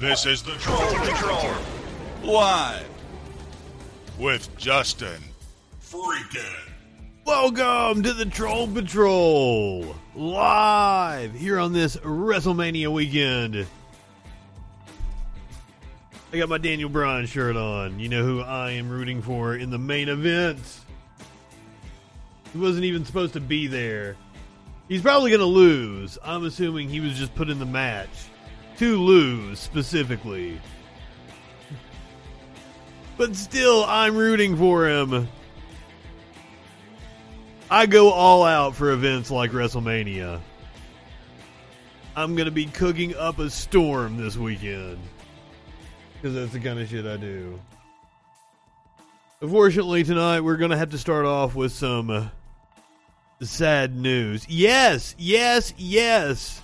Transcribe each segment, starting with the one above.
This is the Troll Patrol. Live. With Justin. Freaking. Welcome to the Troll Patrol. Live here on this WrestleMania weekend. I got my Daniel Bryan shirt on. You know who I am rooting for in the main event. He wasn't even supposed to be there. He's probably going to lose. I'm assuming he was just put in the match to lose specifically. But still, I'm rooting for him. I go all out for events like WrestleMania. I'm going to be cooking up a storm this weekend. Because that's the kind of shit I do. Unfortunately, tonight we're going to have to start off with some sad news. Yes, yes, yes.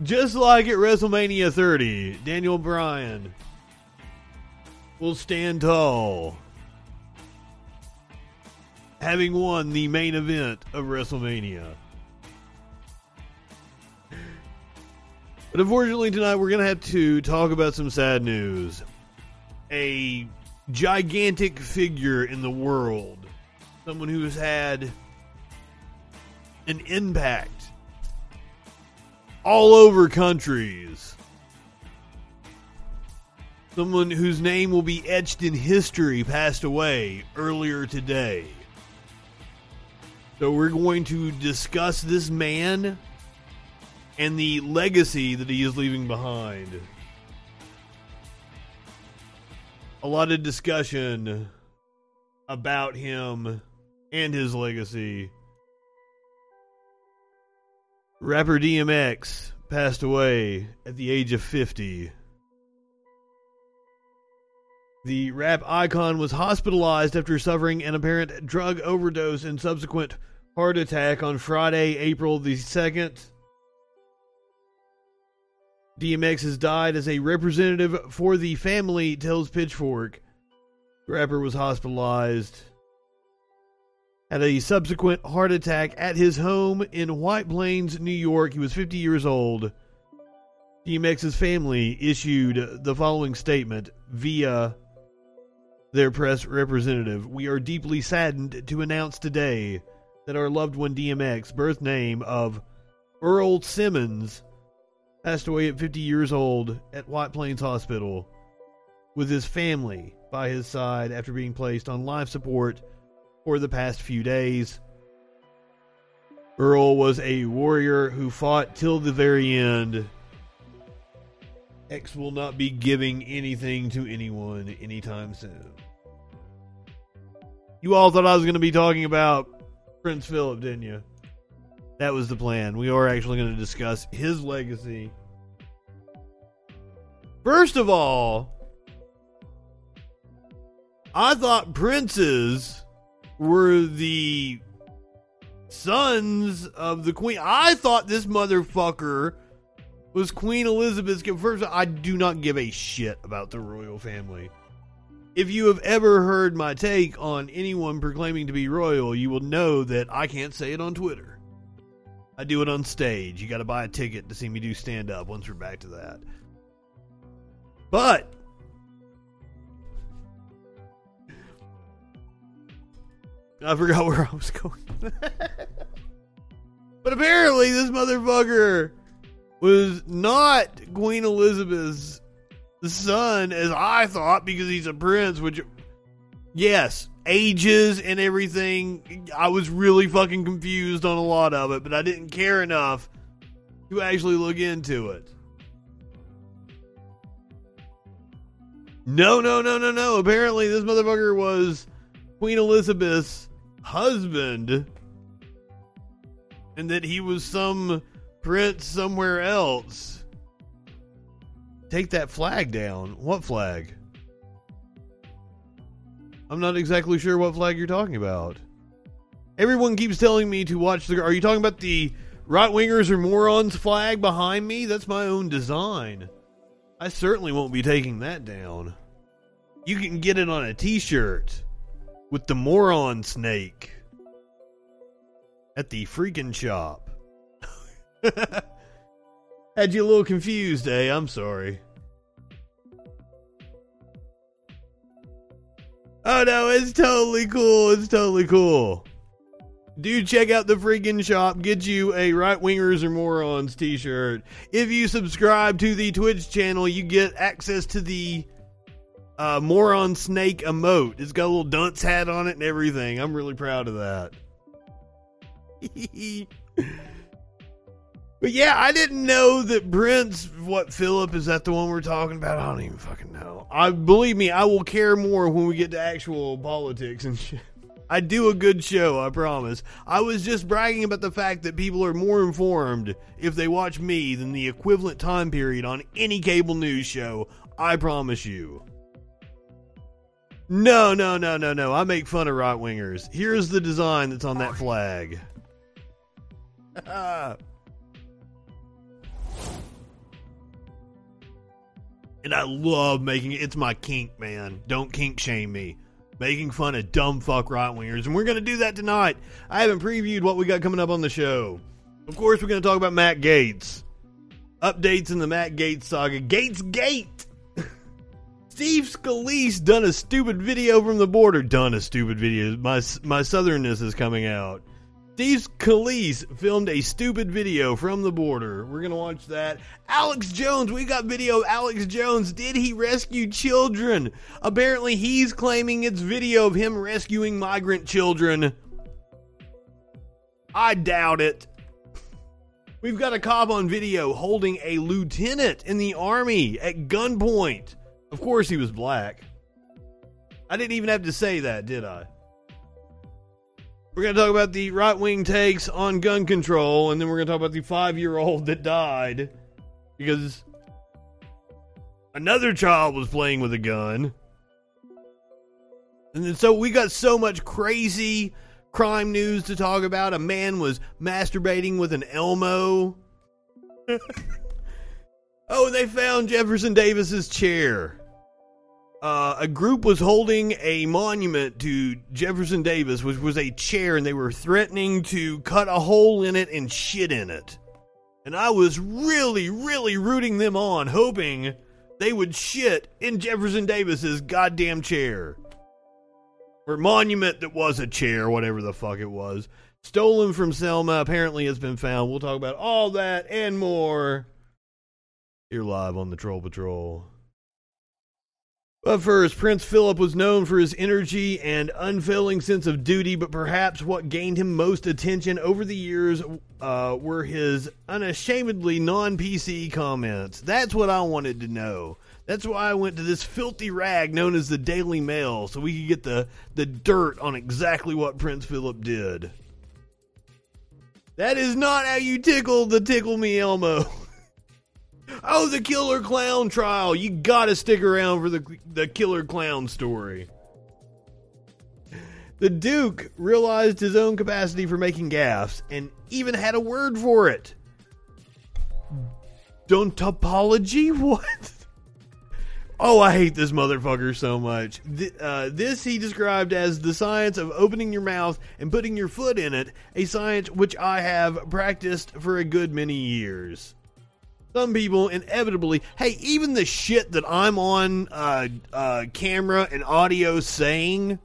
Just like at WrestleMania 30, Daniel Bryan will stand tall, having won the main event of WrestleMania. But unfortunately, tonight we're going to have to talk about some sad news. A gigantic figure in the world, someone who has had an impact all over countries. Someone whose name will be etched in history passed away earlier today. So we're going to discuss this man and the legacy that he is leaving behind. A lot of discussion about him and his legacy. Rapper DMX passed away at the age of 50. The rap icon was hospitalized after suffering an apparent drug overdose and subsequent heart attack on Friday, April the 2nd. DMX has died as a representative for the family, tells Pitchfork. The rapper was hospitalized had a subsequent heart attack at his home in White Plains, New York. He was 50 years old. DMX's family issued the following statement via their press representative. We are deeply saddened to announce today that our loved one DMX, birth name of Earl Simmons, passed away at 50 years old at White Plains Hospital with his family by his side after being placed on life support for the past few days. Earl was a warrior who fought till the very end. X will not be giving anything to anyone anytime soon. You all thought I was going to be talking about Prince Philip, didn't you? That was the plan. We are actually going to discuss his legacy. First of all, I thought princes were the sons of the queen. I thought this motherfucker was Queen Elizabeth's. First, I do not give a shit about the royal family. If you have ever heard my take on anyone proclaiming to be royal, you will know that I can't say it on Twitter. I do it on stage. You got to buy a ticket to see me do stand up once we're back to that. But I forgot where I was going. but apparently, this motherfucker was not Queen Elizabeth's son, as I thought, because he's a prince, which, yes, ages and everything. I was really fucking confused on a lot of it, but I didn't care enough to actually look into it. No, no, no, no, no. Apparently, this motherfucker was Queen Elizabeth's husband and that he was some prince somewhere else. Take that flag down. What flag? I'm not exactly sure what flag you're talking about. Everyone keeps telling me to watch the. Are you talking about the right wingers or morons flag behind me? That's my own design. I certainly won't be taking that down. You can get it on a t shirt with the moron snake at the freaking shop. Had you a little confused, eh? I'm sorry. Oh no, it's totally cool. It's totally cool. Do check out the freaking shop. Get you a right wingers or morons t shirt. If you subscribe to the Twitch channel, you get access to the uh, moron snake emote. It's got a little dunce hat on it and everything. I'm really proud of that. but yeah, I didn't know that Prince, what Philip is that the one we're talking about? I don't even fucking know. I believe me, I will care more when we get to actual politics and shit. I do a good show, I promise. I was just bragging about the fact that people are more informed if they watch me than the equivalent time period on any cable news show. I promise you. No, no, no, no, no. I make fun of right wingers. Here's the design that's on that flag. and I love making it. It's my kink, man. Don't kink shame me making fun of dumb fuck right wingers, and we're going to do that tonight. I haven't previewed what we got coming up on the show. Of course, we're going to talk about Matt Gaetz. Updates in the Matt Gaetz saga. Gaetz Gate! Steve Scalise done a stupid video from the border. Done a stupid video. My, my southernness is coming out. Steve Scalise filmed a stupid video from the border. We're to watch that. Alex Jones, we got video of Alex Jones. Did he rescue children? Apparently, he's claiming it's video of him rescuing migrant children. I doubt it. We've got a cop on video holding a lieutenant in the army at gunpoint. Of course, he was black. I didn't even have to say that, did I? We're going to talk about the right wing takes on gun control, and then we're going to talk about the five year old that died because another child was playing with a gun. And then, so we got so much crazy crime news to talk about. A man was masturbating with an Elmo. oh, they found Jefferson Davis's chair uh, a group was holding a monument to Jefferson Davis, which was a chair, and they were threatening to cut a hole in it and shit in it. And I was really, really rooting them on, hoping they would shit in Jefferson Davis's goddamn chair. Or monument that was a chair, whatever the fuck it was. Stolen from Selma, apparently has been found. We'll talk about all that and more here live on the Troll Patrol. But first, Prince Philip was known for his energy and unfailing sense of duty, but perhaps what gained him most attention over the years uh, were his unashamedly non PC comments. That's what I wanted to know. That's why I went to this filthy rag known as the Daily Mail so we could get the, the dirt on exactly what Prince Philip did. That is not how you tickle the Tickle Me Elmo. Oh, the Killer Clown trial. You gotta stick around for the, the Killer Clown story. The Duke realized his own capacity for making gaffes and even had a word for it. Don't topology? What? Oh, I hate this motherfucker so much. Th- uh, this he described as the science of opening your mouth and putting your foot in it, a science which I have practiced for a good many years some people inevitably, hey, even the shit that I'm on uh, uh, camera and audio saying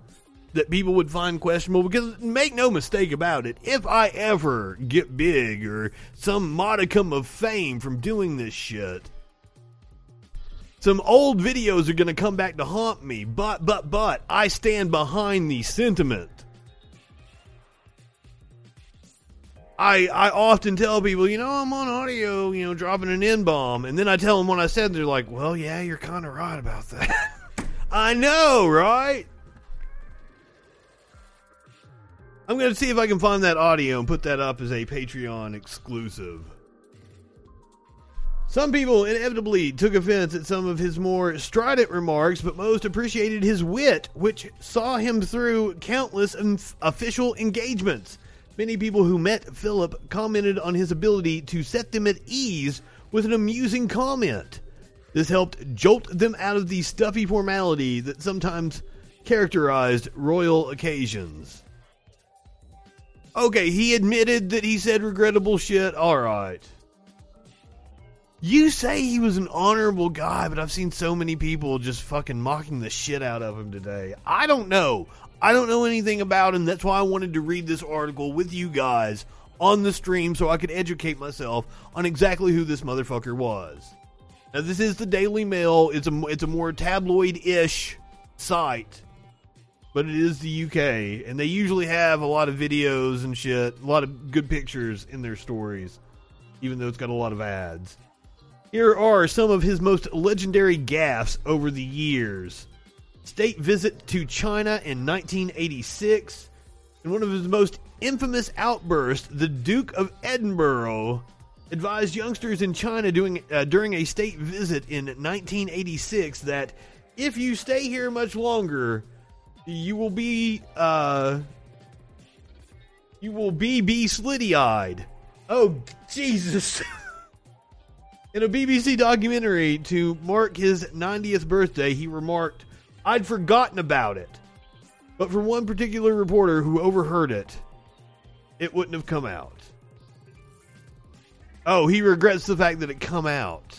that people would find questionable, because make no mistake about it, if I ever get big or some modicum of fame from doing this shit, some old videos are going to come back to haunt me. But, but, but, I stand behind the sentiment I, I often tell people, you know, I'm on audio, you know, dropping an N bomb. And then I tell them what I said. They're like, well, yeah, you're kind of right about that. I know, right? I'm going to see if I can find that audio and put that up as a Patreon exclusive. Some people inevitably took offense at some of his more strident remarks, but most appreciated his wit, which saw him through countless official engagements. Many people who met Philip commented on his ability to set them at ease with an amusing comment. This helped jolt them out of the stuffy formality that sometimes characterized royal occasions. Okay, he admitted that he said regrettable shit. All right. You say he was an honorable guy, but I've seen so many people just fucking mocking the shit out of him today. I don't know. I don't know anything about him. That's why I wanted to read this article with you guys on the stream so I could educate myself on exactly who this motherfucker was. Now, this is the Daily Mail. It's a it's a more tabloid-ish site, but it is the UK, and they usually have a lot of videos and shit, a lot of good pictures in their stories, even though it's got a lot of ads. Here are some of his most legendary gaffes over the years. State visit to China in 1986. In one of his most infamous outbursts, the Duke of Edinburgh advised youngsters in China doing, uh, during a state visit in 1986 that if you stay here much longer, you will be uh, you will be be slitty eyed. Oh Jesus! In a BBC documentary to mark his 90th birthday, he remarked, I'd forgotten about it. But for one particular reporter who overheard it, it wouldn't have come out. Oh, he regrets the fact that it come out.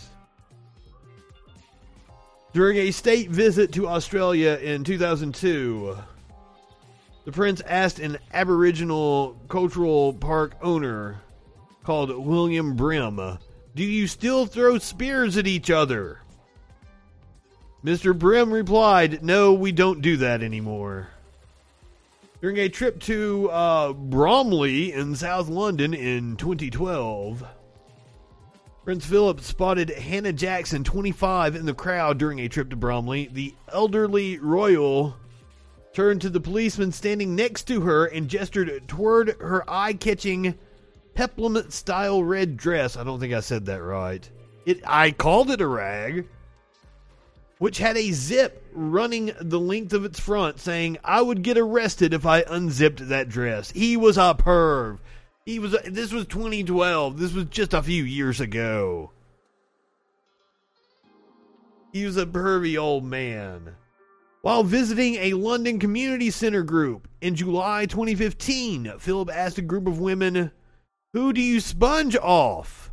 During a state visit to Australia in 2002, the prince asked an Aboriginal cultural park owner called William Brim do you still throw spears at each other? Mr. Brim replied, No, we don't do that anymore. During a trip to uh, Bromley in South London in 2012, Prince Philip spotted Hannah Jackson, 25, in the crowd during a trip to Bromley. The elderly royal turned to the policeman standing next to her and gestured toward her eye catching peplum style red dress. I don't think I said that right. It I called it a rag, which had a zip running the length of its front, saying I would get arrested if I unzipped that dress. He was a perv. He was. A, this was 2012. This was just a few years ago. He was a pervy old man. While visiting a London community center group in July 2015, Philip asked a group of women who do you sponge off?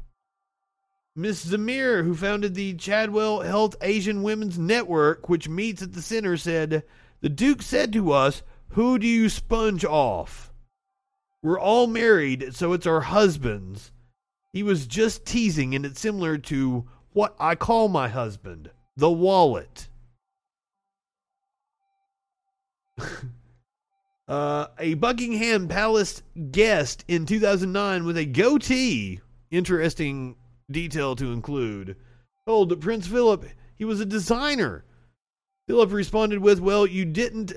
Miss Zamir, who founded the Chadwell Heath Asian Women's Network, which meets at the center, said, The Duke said to us, Who do you sponge off? We're all married, so it's our husbands. He was just teasing, and it's similar to what I call my husband the wallet. Uh, a Buckingham Palace guest in 2009 with a goatee, interesting detail to include, told Prince Philip he was a designer. Philip responded with, Well, you didn't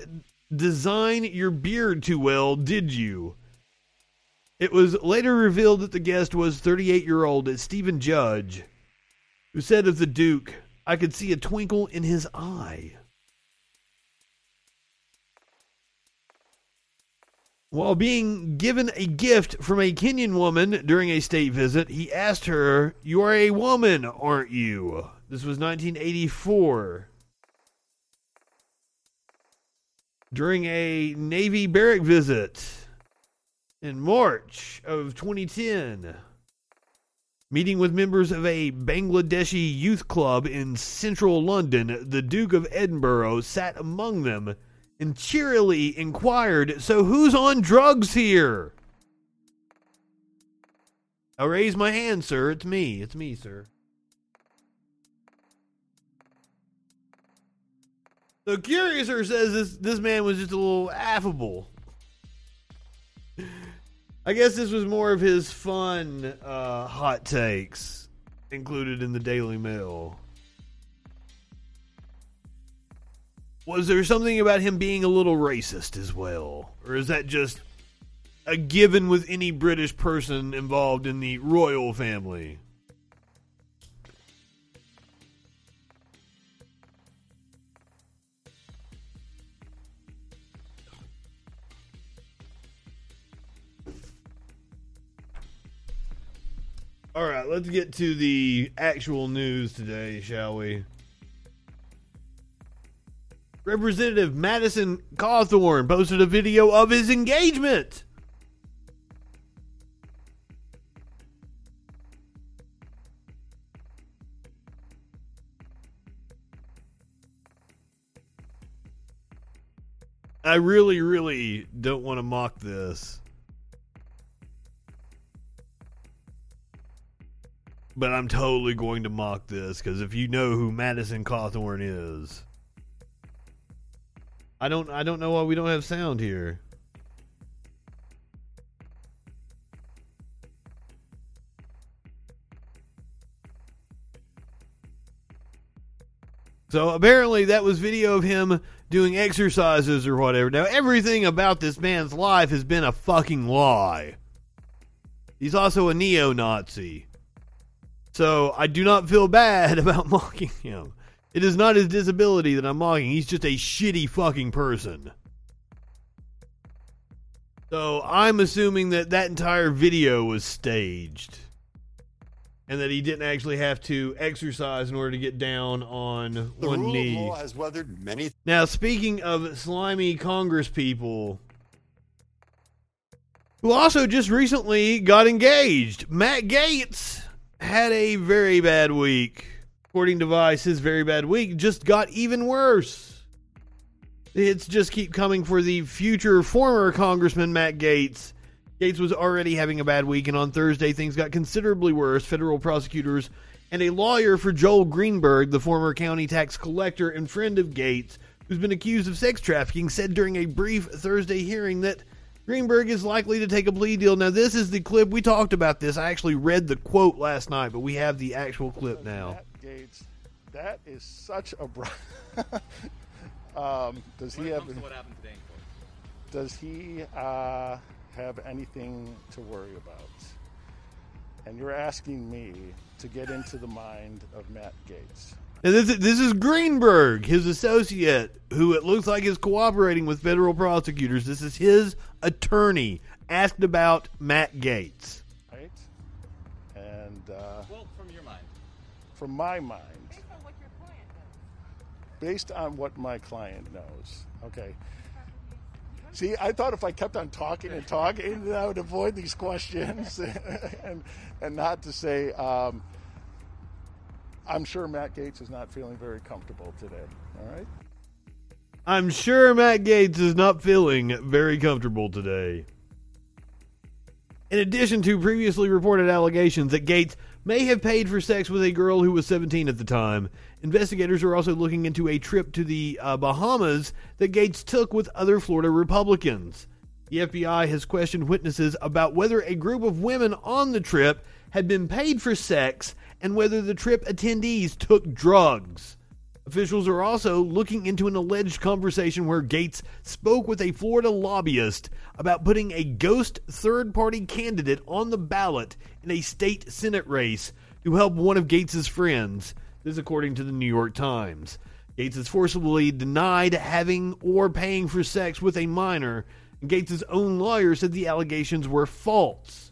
design your beard too well, did you? It was later revealed that the guest was 38 year old Stephen Judge, who said of the Duke, I could see a twinkle in his eye. While being given a gift from a Kenyan woman during a state visit, he asked her, You are a woman, aren't you? This was 1984. During a Navy barrack visit in March of 2010, meeting with members of a Bangladeshi youth club in central London, the Duke of Edinburgh sat among them and cheerily inquired, So who's on drugs here? I raise my hand, sir. It's me. It's me, sir. The Curiouser says this, this man was just a little affable. I guess this was more of his fun uh, hot takes included in the Daily Mail. Was there something about him being a little racist as well? Or is that just a given with any British person involved in the royal family? All right, let's get to the actual news today, shall we? Representative Madison Cawthorn posted a video of his engagement. I really, really don't want to mock this. But I'm totally going to mock this because if you know who Madison Cawthorn is. I don't. I don't know why we don't have sound here. So apparently that was video of him doing exercises or whatever. Now everything about this man's life has been a fucking lie. He's also a neo-Nazi. So I do not feel bad about mocking him. It is not his disability that I'm mocking. He's just a shitty fucking person. So I'm assuming that that entire video was staged. And that he didn't actually have to exercise in order to get down on The one knee. has weathered many Now, speaking of slimy Congress people who also just recently got engaged, Matt Gaetz had a very bad week. According to Vice, his very bad week just got even worse. Hits just keep coming for the future former Congressman Matt Gaetz. Gaetz was already having a bad week, and on Thursday, things got considerably worse. Federal prosecutors and a lawyer for Joel Greenberg, the former county tax collector and friend of Gaetz, who's been accused of sex trafficking, said during a brief Thursday hearing that Greenberg is likely to take a plea deal. Now, this is the clip. We talked about this. I actually read the quote last night, but we have the actual clip now. Matt Gaetz, that is such a. Br- um, does When he have? what happened today in court. Does he uh, have anything to worry about? And you're asking me to get into the mind of Matt Gaetz. This this is Greenberg, his associate, who it looks like is cooperating with federal prosecutors. This is his attorney asked about Matt Gaetz. From my mind, Based on what your client knows. based on what my client knows, okay. See, I thought if I kept on talking and talking, I would avoid these questions and and not to say. Um, I'm sure Matt Gaetz is not feeling very comfortable today. All right. I'm sure Matt Gaetz is not feeling very comfortable today. In addition to previously reported allegations that Gaetz may have paid for sex with a girl who was 17 at the time, investigators are also looking into a trip to the uh, Bahamas that Gaetz took with other Florida Republicans. The FBI has questioned witnesses about whether a group of women on the trip had been paid for sex and whether the trip attendees took drugs. Officials are also looking into an alleged conversation where Gaetz spoke with a Florida lobbyist about putting a ghost third party candidate on the ballot in a state Senate race to help one of Gaetz's friends. This according to the New York Times. Gaetz has forcibly denied having or paying for sex with a minor. and Gaetz's own lawyer said the allegations were false.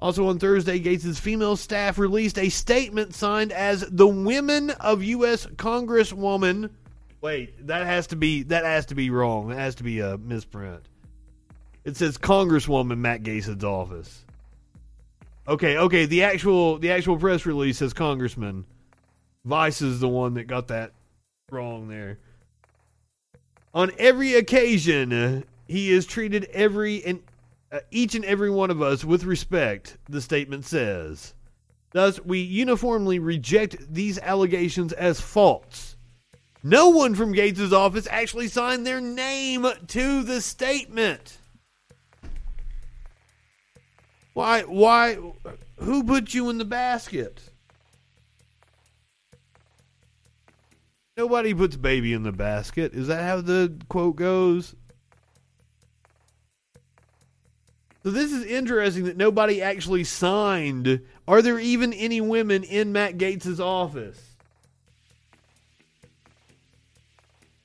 Also on Thursday, Gaetz' female staff released a statement signed as the Women of U.S. Congresswoman. Wait, that has to be that has to be wrong. That has to be a misprint. It says Congresswoman Matt Gaetz' office. Okay, okay. The actual the actual press release says Congressman. Vice is the one that got that wrong there. On every occasion, he is treated every and uh, each and every one of us with respect, the statement says. Thus, we uniformly reject these allegations as false. No one from Gaetz' office actually signed their name to the statement. Why, why, who put you in the basket? Nobody puts baby in the basket. Is that how the quote goes? So this is interesting that nobody actually signed. Are there even any women in Matt Gaetz's office?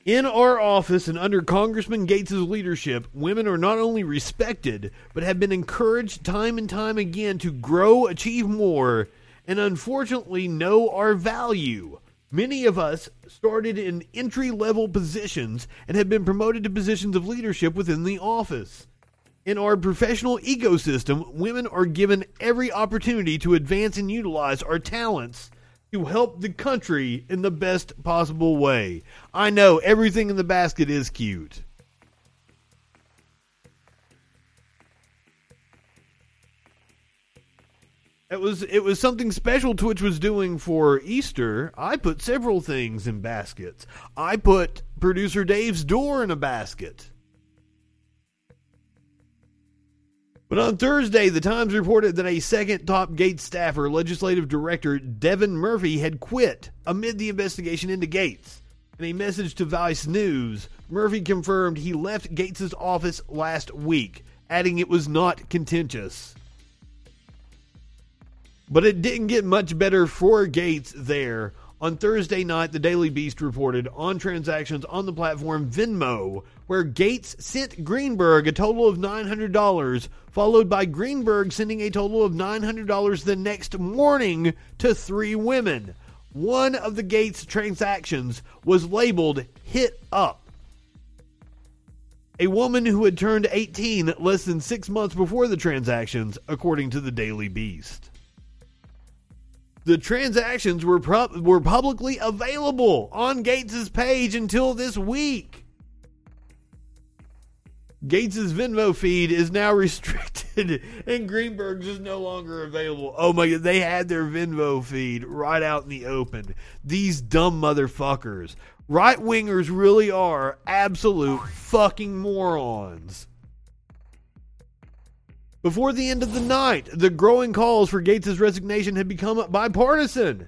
In our office and under Congressman Gaetz's leadership, women are not only respected, but have been encouraged time and time again to grow, achieve more, and unfortunately know our value. Many of us started in entry level positions and have been promoted to positions of leadership within the office. In our professional ecosystem, women are given every opportunity to advance and utilize our talents to help the country in the best possible way. I know everything in the basket is cute. It was it was something special Twitch was doing for Easter. I put several things in baskets. I put producer Dave's door in a basket. But on Thursday, the Times reported that a second top Gaetz staffer, legislative director Devin Murphy, had quit amid the investigation into Gaetz. In a message to Vice News, Murphy confirmed he left Gaetz's office last week, adding it was not contentious. But it didn't get much better for Gaetz there. On Thursday night, the Daily Beast reported on transactions on the platform Venmo, where Gaetz sent Greenberg a total of $900, followed by Greenberg sending a total of $900 the next morning to three women. One of the Gaetz transactions was labeled Hit Up. A woman who had turned 18 less than six months before the transactions, according to the Daily Beast. The transactions were pub- were publicly available on Gaetz's page until this week. Gaetz's Venmo feed is now restricted and Greenberg's is no longer available. Oh my god, they had their Venmo feed right out in the open. These dumb motherfuckers. Right wingers really are absolute fucking morons. Before the end of the night, the growing calls for Gaetz' resignation had become bipartisan.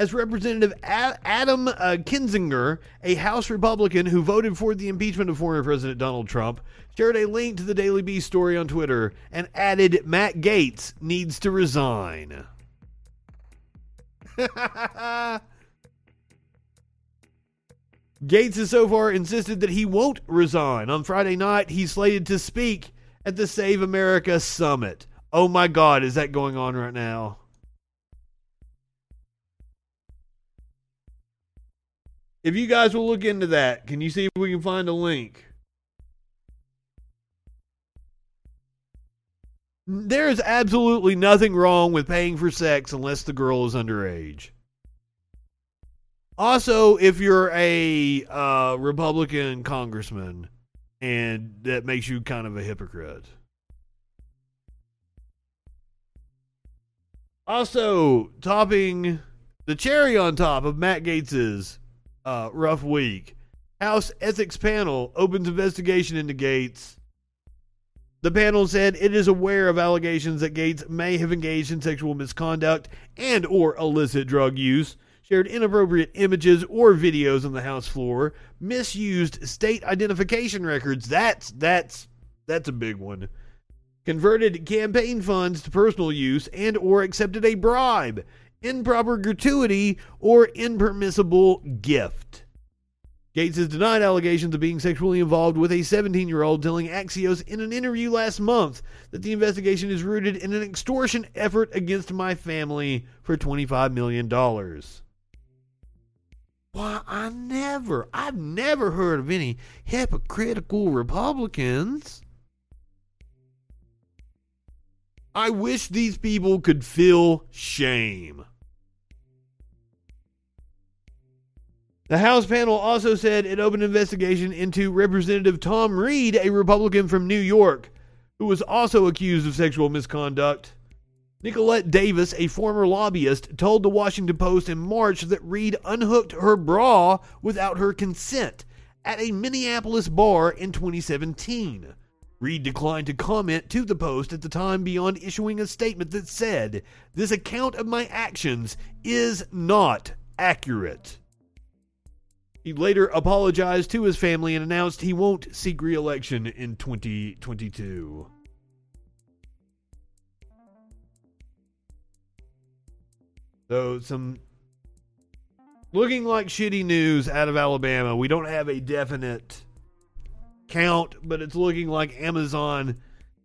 As Representative Adam uh, Kinzinger, a House Republican who voted for the impeachment of former President Donald Trump, shared a link to the Daily Beast story on Twitter and added Matt Gaetz needs to resign. Gaetz has so far insisted that he won't resign. On Friday night, he's slated to speak at the Save America Summit. Oh my God, is that going on right now? If you guys will look into that, can you see if we can find a link? There is absolutely nothing wrong with paying for sex unless the girl is underage. Also, if you're a uh, Republican congressman, and that makes you kind of a hypocrite. Also, topping the cherry on top of Matt Gaetz's uh, rough week, House Ethics Panel opens investigation into Gaetz. The panel said it is aware of allegations that Gaetz may have engaged in sexual misconduct and or illicit drug use shared inappropriate images or videos on the House floor, misused state identification records. That's that's that's a big one. Converted campaign funds to personal use and or accepted a bribe, improper gratuity, or impermissible gift. Gaetz has denied allegations of being sexually involved with a 17 year old, telling Axios in an interview last month that the investigation is rooted in an extortion effort against my family for $25 million. Why, I never, I've never heard of any hypocritical Republicans. I wish these people could feel shame. The House panel also said it opened an investigation into Representative Tom Reed, a Republican from New York, who was also accused of sexual misconduct. Nicolette Davis, a former lobbyist, told the Washington Post in March that Reed unhooked her bra without her consent at a Minneapolis bar in 2017. Reed declined to comment to the Post at the time beyond issuing a statement that said, This account of my actions is not accurate. He later apologized to his family and announced he won't seek re election in 2022. So some looking like shitty news out of Alabama. We don't have a definite count, but it's looking like Amazon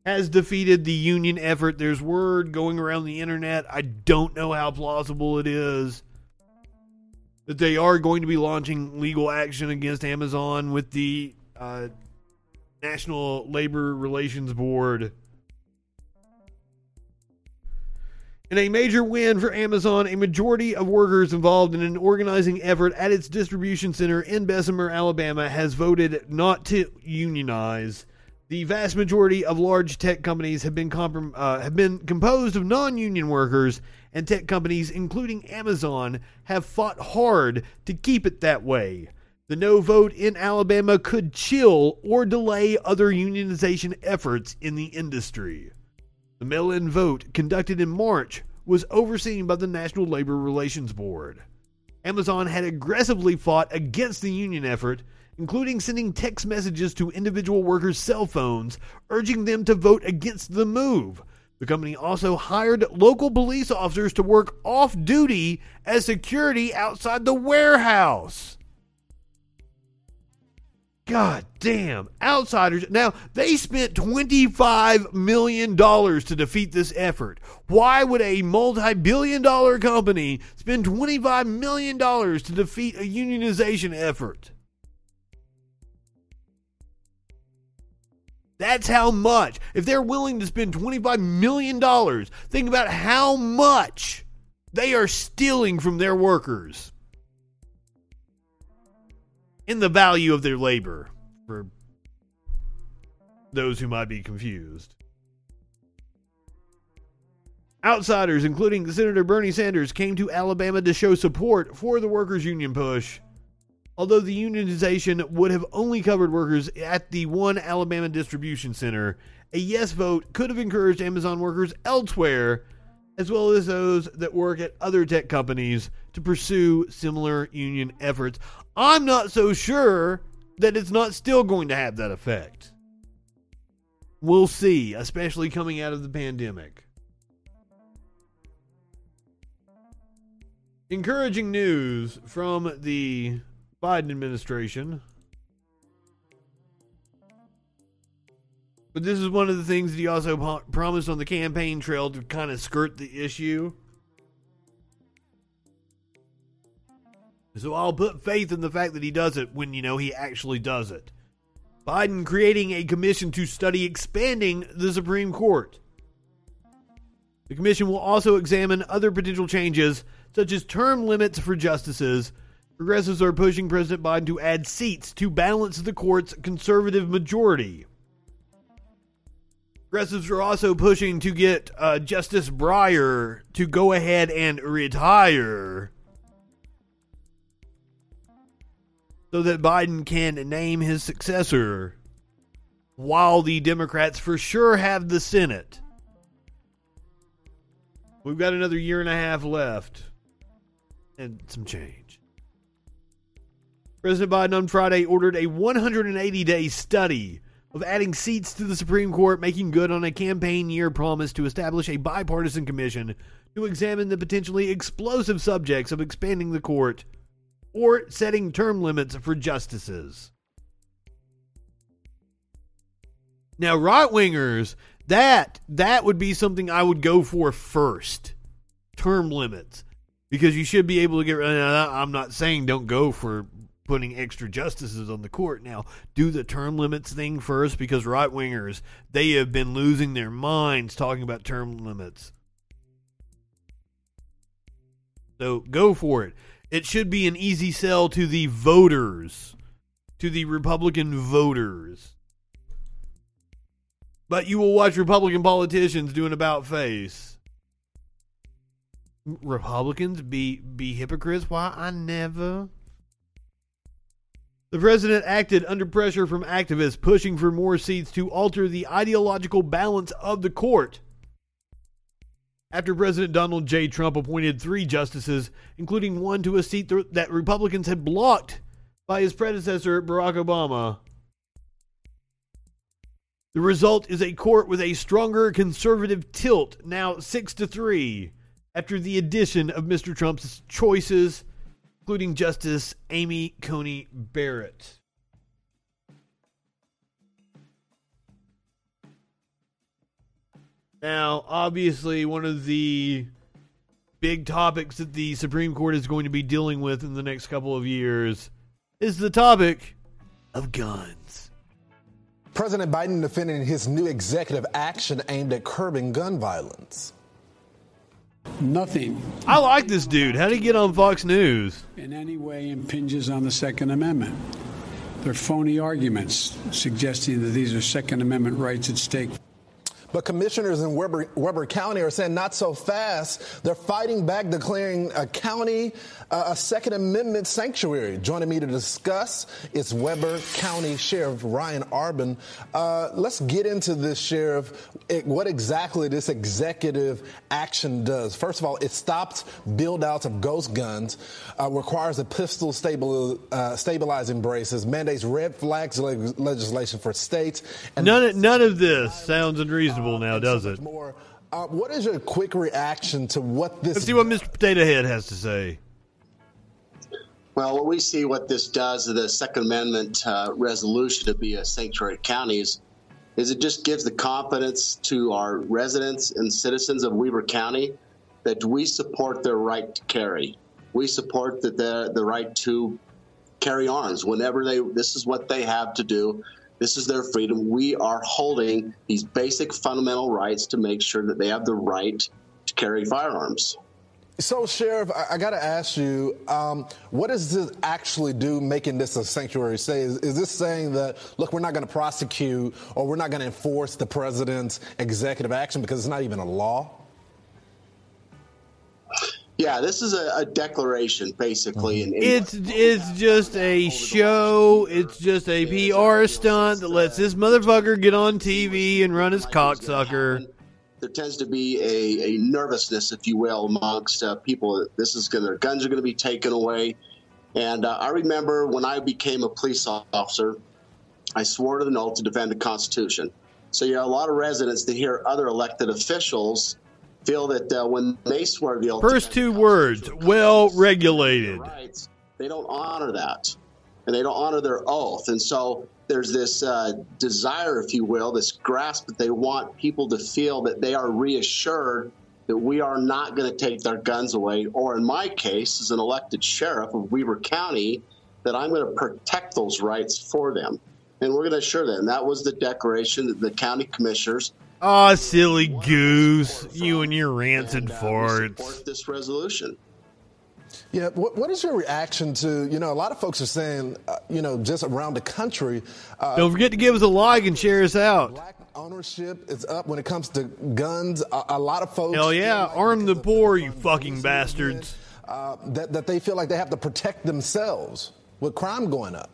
has defeated the union effort. There's word going around the internet. I don't know how plausible it is that they are going to be launching legal action against Amazon with the uh, National Labor Relations Board In a major win for Amazon, a majority of workers involved in an organizing effort at its distribution center in Bessemer, Alabama, has voted not to unionize. The vast majority of large tech companies have been comprom- uh, have been composed of non-union workers, and tech companies, including Amazon, have fought hard to keep it that way. The no vote in Alabama could chill or delay other unionization efforts in the industry. The mail in vote, conducted in March, was overseen by the National Labor Relations Board. Amazon had aggressively fought against the union effort, including sending text messages to individual workers' cell phones urging them to vote against the move. The company also hired local police officers to work off duty as security outside the warehouse. God damn. Outsiders. Now, they spent $25 million to defeat this effort. Why would a multi billion dollar company spend $25 million to defeat a unionization effort? That's how much. If they're willing to spend $25 million, think about how much they are stealing from their workers in the value of their labor for those who might be confused. Outsiders, including Senator Bernie Sanders, came to Alabama to show support for the workers' union push. Although the unionization would have only covered workers at the one Alabama distribution center, a yes vote could have encouraged Amazon workers elsewhere, as well as those that work at other tech companies, to pursue similar union efforts. I'm not so sure that it's not still going to have that effect. We'll see, especially coming out of the pandemic. Encouraging news from the Biden administration. But this is one of the things that he also po- promised on the campaign trail to kind of skirt the issue. So I'll put faith in the fact that he does it when, you know, he actually does it. Biden creating a commission to study expanding the Supreme Court. The commission will also examine other potential changes, such as term limits for justices. Progressives are pushing President Biden to add seats to balance the court's conservative majority. Progressives are also pushing to get uh, Justice Breyer to go ahead and retire so that Biden can name his successor while the Democrats for sure have the Senate. We've got another year and a half left and some change. President Biden on Friday ordered a 180 day study of adding seats to the Supreme Court, making good on a campaign year promise to establish a bipartisan commission to examine the potentially explosive subjects of expanding the court or setting term limits for justices. Now, right wingers, that that would be something I would go for first. Term limits, because you should be able to get. Uh, I'm not saying don't go for putting extra justices on the court. Now, do the term limits thing first, because right wingers they have been losing their minds talking about term limits. So go for it it should be an easy sell to the voters, to the Republican voters. But you will watch Republican politicians do an about face. Republicans be be hypocrites? Why I never. The president acted under pressure from activists pushing for more seats to alter the ideological balance of the court after President Donald J. Trump appointed three justices, including one to a seat th- that Republicans had blocked by his predecessor, Barack Obama. The result is a court with a stronger conservative tilt, now 6 to 3, after the addition of Mr. Trump's choices, including Justice Amy Coney Barrett. Now, obviously, one of the big topics that the Supreme Court is going to be dealing with in the next couple of years is the topic of guns. President Biden defending his new executive action aimed at curbing gun violence. Nothing I like this dude. How'd he get on Fox News? in any way impinges on the Second Amendment. They're phony arguments suggesting that these are Second Amendment rights at stake. But commissioners in Weber, Weber County are saying not so fast. They're fighting back, declaring a county uh, a Second Amendment sanctuary. Joining me to discuss is Weber County Sheriff Ryan Arbon. Uh, let's get into this, Sheriff. It, what exactly this executive action does. First of all, it stops build outs of ghost guns, uh, requires a pistol stable, uh, stabilizing braces, mandates red flags leg- legislation for states. And None none of this sounds unreasonable now, does it? more. Uh, what is your quick reaction to what this? Let's see what Mr. Potato Head has to say. Well, what we see what this does, the Second Amendment uh, resolution to be a sanctuary counties, is it just gives the confidence to our residents and citizens of Weber County that we support their right to carry. We support that the, the right to carry arms whenever they. This is what they have to do. This is their freedom. We are holding these basic fundamental rights to make sure that they have the right to carry firearms. So, Sheriff, I, I got to ask you, um, what does this actually do, making this a sanctuary state? Is, is this saying that, look, we're not going to prosecute or we're not going to enforce the president's executive action because it's not even a law? Yeah, this is a, a declaration, basically. It's it's just a show. It's just a PR stunt that lets this motherfucker get on TV and run his cocksucker. there tends to be a, a nervousness, if you will, amongst uh, people. This is going their guns are going to be taken away. And uh, I remember when I became a police officer, I swore to the oath to defend the Constitution. So you have a lot of residents that hear other elected officials feel that uh, when they swear the oath, First two words, well regulated. rights, they don't honor that, and they don't honor their oath. And so there's this uh, desire, if you will, this grasp that they want people to feel that they are reassured that we are not going to take their guns away, or in my case, as an elected sheriff of Weber County, that I'm going to protect those rights for them. And we're going to assure them. That was the declaration that the county commissioners Aw, silly goose. You and your rancid and, uh, farts. support this resolution. Yeah, what, what is your reaction to, you know, a lot of folks are saying, uh, you know, just around the country, uh, Don't forget to give us a like and share us out. black ownership is up when it comes to guns. A, a lot of folks. Hell yeah, like arm the poor, you fucking funding bastards. Uh, that, that they feel like they have to protect themselves with crime going up.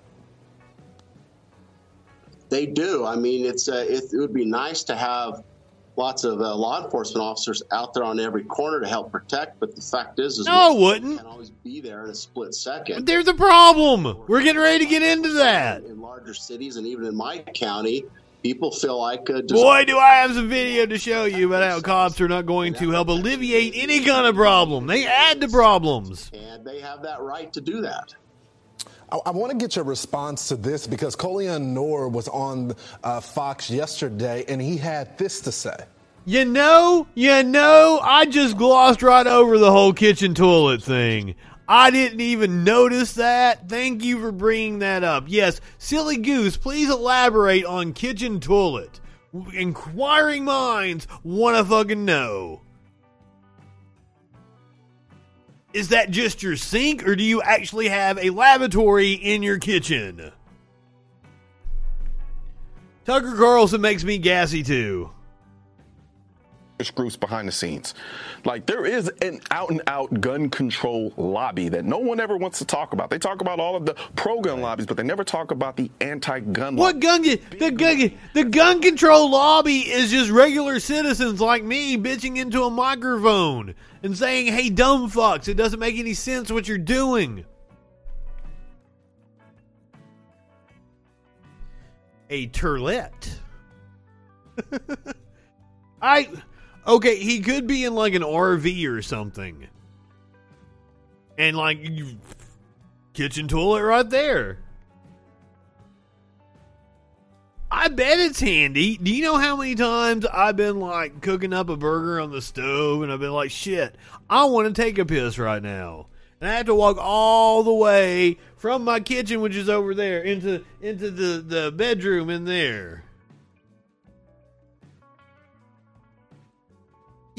They do. I mean, it's uh, it, it would be nice to have lots of uh, law enforcement officers out there on every corner to help protect. But the fact is, is No, it wouldn't. can't always be there in a split second. There's a problem. We're getting ready to get into that. In larger cities and even in my county, people feel like uh, Boy, do I have some video to show you about how cops are not going to help alleviate any kind of problem. They add to problems. and they have that right to do that. I, I want to get your response to this because Colion Noir was on uh, Fox yesterday and he had this to say. You know, you know, I just glossed right over the whole kitchen toilet thing. I didn't even notice that. Thank you for bringing that up. Yes, silly goose, please elaborate on kitchen toilet. Inquiring minds want to fucking know. Is that just your sink, or do you actually have a lavatory in your kitchen? Tucker Carlson makes me gassy too. Groups behind the scenes. Like there is an out and out gun control lobby that no one ever wants to talk about. They talk about all of the pro gun lobbies, but they never talk about the anti gun What gun? The gun? The gun control lobby is just regular citizens like me bitching into a microphone and saying, "Hey, dumb fucks! It doesn't make any sense what you're doing." A turlet. I okay. He could be in like an RV or something, and like kitchen toilet right there. I bet it's handy. Do you know how many times I've been like cooking up a burger on the stove and I've been like, shit, I want to take a piss right now. And I have to walk all the way from my kitchen, which is over there, into into the, the bedroom in there.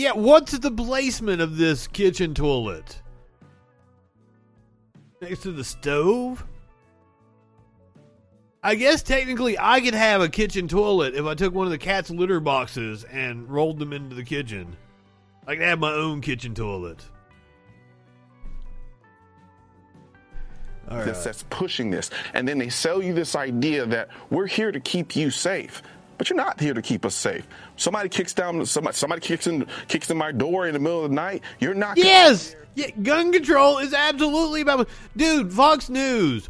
Yeah, what's the placement of this kitchen toilet? Next to the stove? I guess technically I could have a kitchen toilet if I took one of the cat's litter boxes and rolled them into the kitchen. I could have my own kitchen toilet. All right. That's, that's pushing this. And then they sell you this idea that we're here to keep you safe. But you're not here to keep us safe. Somebody kicks down somebody somebody kicks in kicks in my door in the middle of the night. You're not Yes! Yeah, gun control is absolutely about. Dude, Fox News.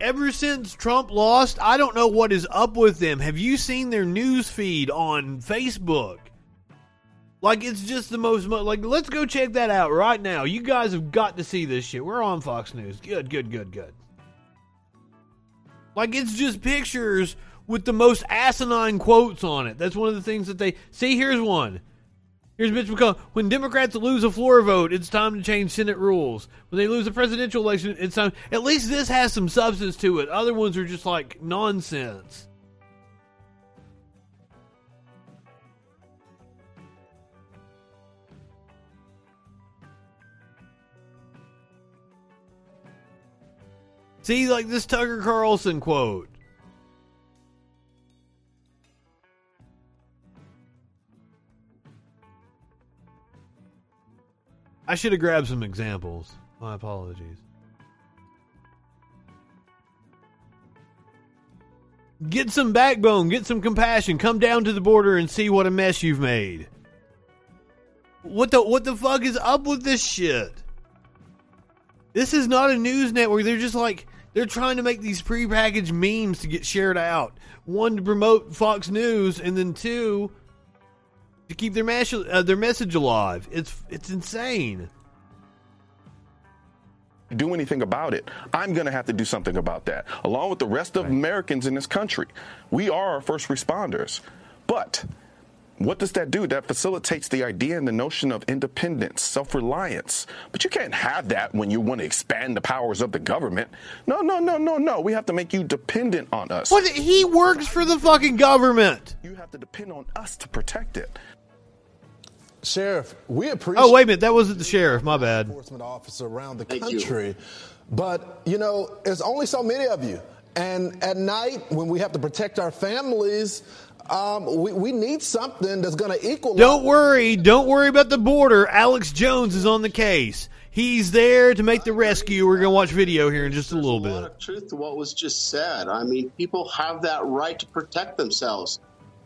Ever since Trump lost, I don't know what is up with them. Have you seen their news feed on Facebook? Like it's just the most mo- like let's go check that out right now. You guys have got to see this shit. We're on Fox News. Good, good, good, good. Like it's just pictures with the most asinine quotes on it. That's one of the things that they see. Here's one. Here's Mitch McConnell. When Democrats lose a floor vote, it's time to change Senate rules. When they lose a presidential election, it's time. At least this has some substance to it. Other ones are just like nonsense. See, like this Tucker Carlson quote. I should have grabbed some examples. My apologies. Get some backbone, get some compassion. Come down to the border and see what a mess you've made. What the what the fuck is up with this shit? This is not a news network. They're just like they're trying to make these prepackaged memes to get shared out. One to promote Fox News, and then two to keep their mas- uh, their message alive. It's it's insane. do anything about it, I'm going to have to do something about that, along with the rest of Americans in this country. We are our first responders. But what does that do? That facilitates the idea and the notion of independence, self reliance. But you can't have that when you want to expand the powers of the government. No, no, no, no, no. We have to make you dependent on us. What he works for the fucking government. You have to depend on us to protect it. Sheriff, we appreciate Oh wait a minute, that wasn't the sheriff. My bad. enforcement officer around the Thank you. country. But, you know, there's only so many of you. And at night, when we have to protect our families, um, we, we need something that's going to equal. Don't worry, don't worry about the border. Alex Jones is on the case. He's there to make the rescue. We're gonna watch video here in just a little There's a lot bit. of truth to what was just said. I mean, people have that right to protect themselves.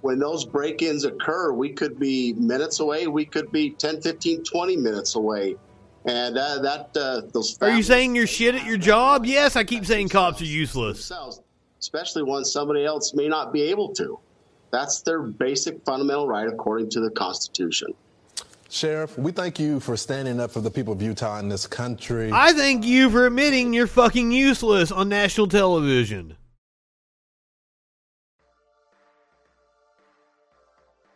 When those break ins occur, we could be minutes away, we could be 10, 15, 20 minutes away. And uh, that, uh, those Are you saying you're shit at your job? Yes, I keep saying cops are useless. themselves, especially when somebody else may not be able to. That's their basic fundamental right according to the Constitution. Sheriff, we thank you for standing up for the people of Utah in this country. I thank you for admitting you're fucking useless on national television.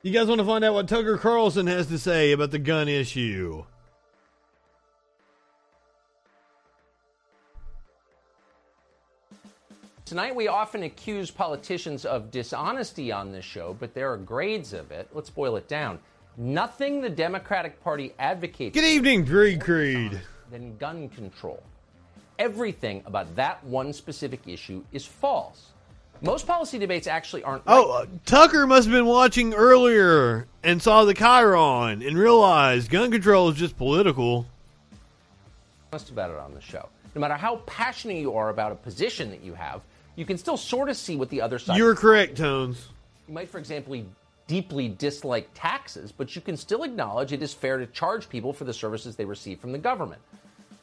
You guys want to find out what Tucker Carlson has to say about the gun issue? Tonight, we often accuse politicians of dishonesty on this show, but there are grades of it. Let's boil it down. Nothing the Democratic Party advocates Good evening, Greg Creed. than gun control. Everything about that one specific issue is false. Most policy debates actually aren't Oh, uh, Tucker must have been watching earlier and saw the Chiron and realized gun control is just political. honest about it on the show. No matter how passionate you are about a position that you have, you can still sort of see what the other side. You're correct, Tones. You might, for example, deeply dislike taxes, but you can still acknowledge it is fair to charge people for the services they receive from the government.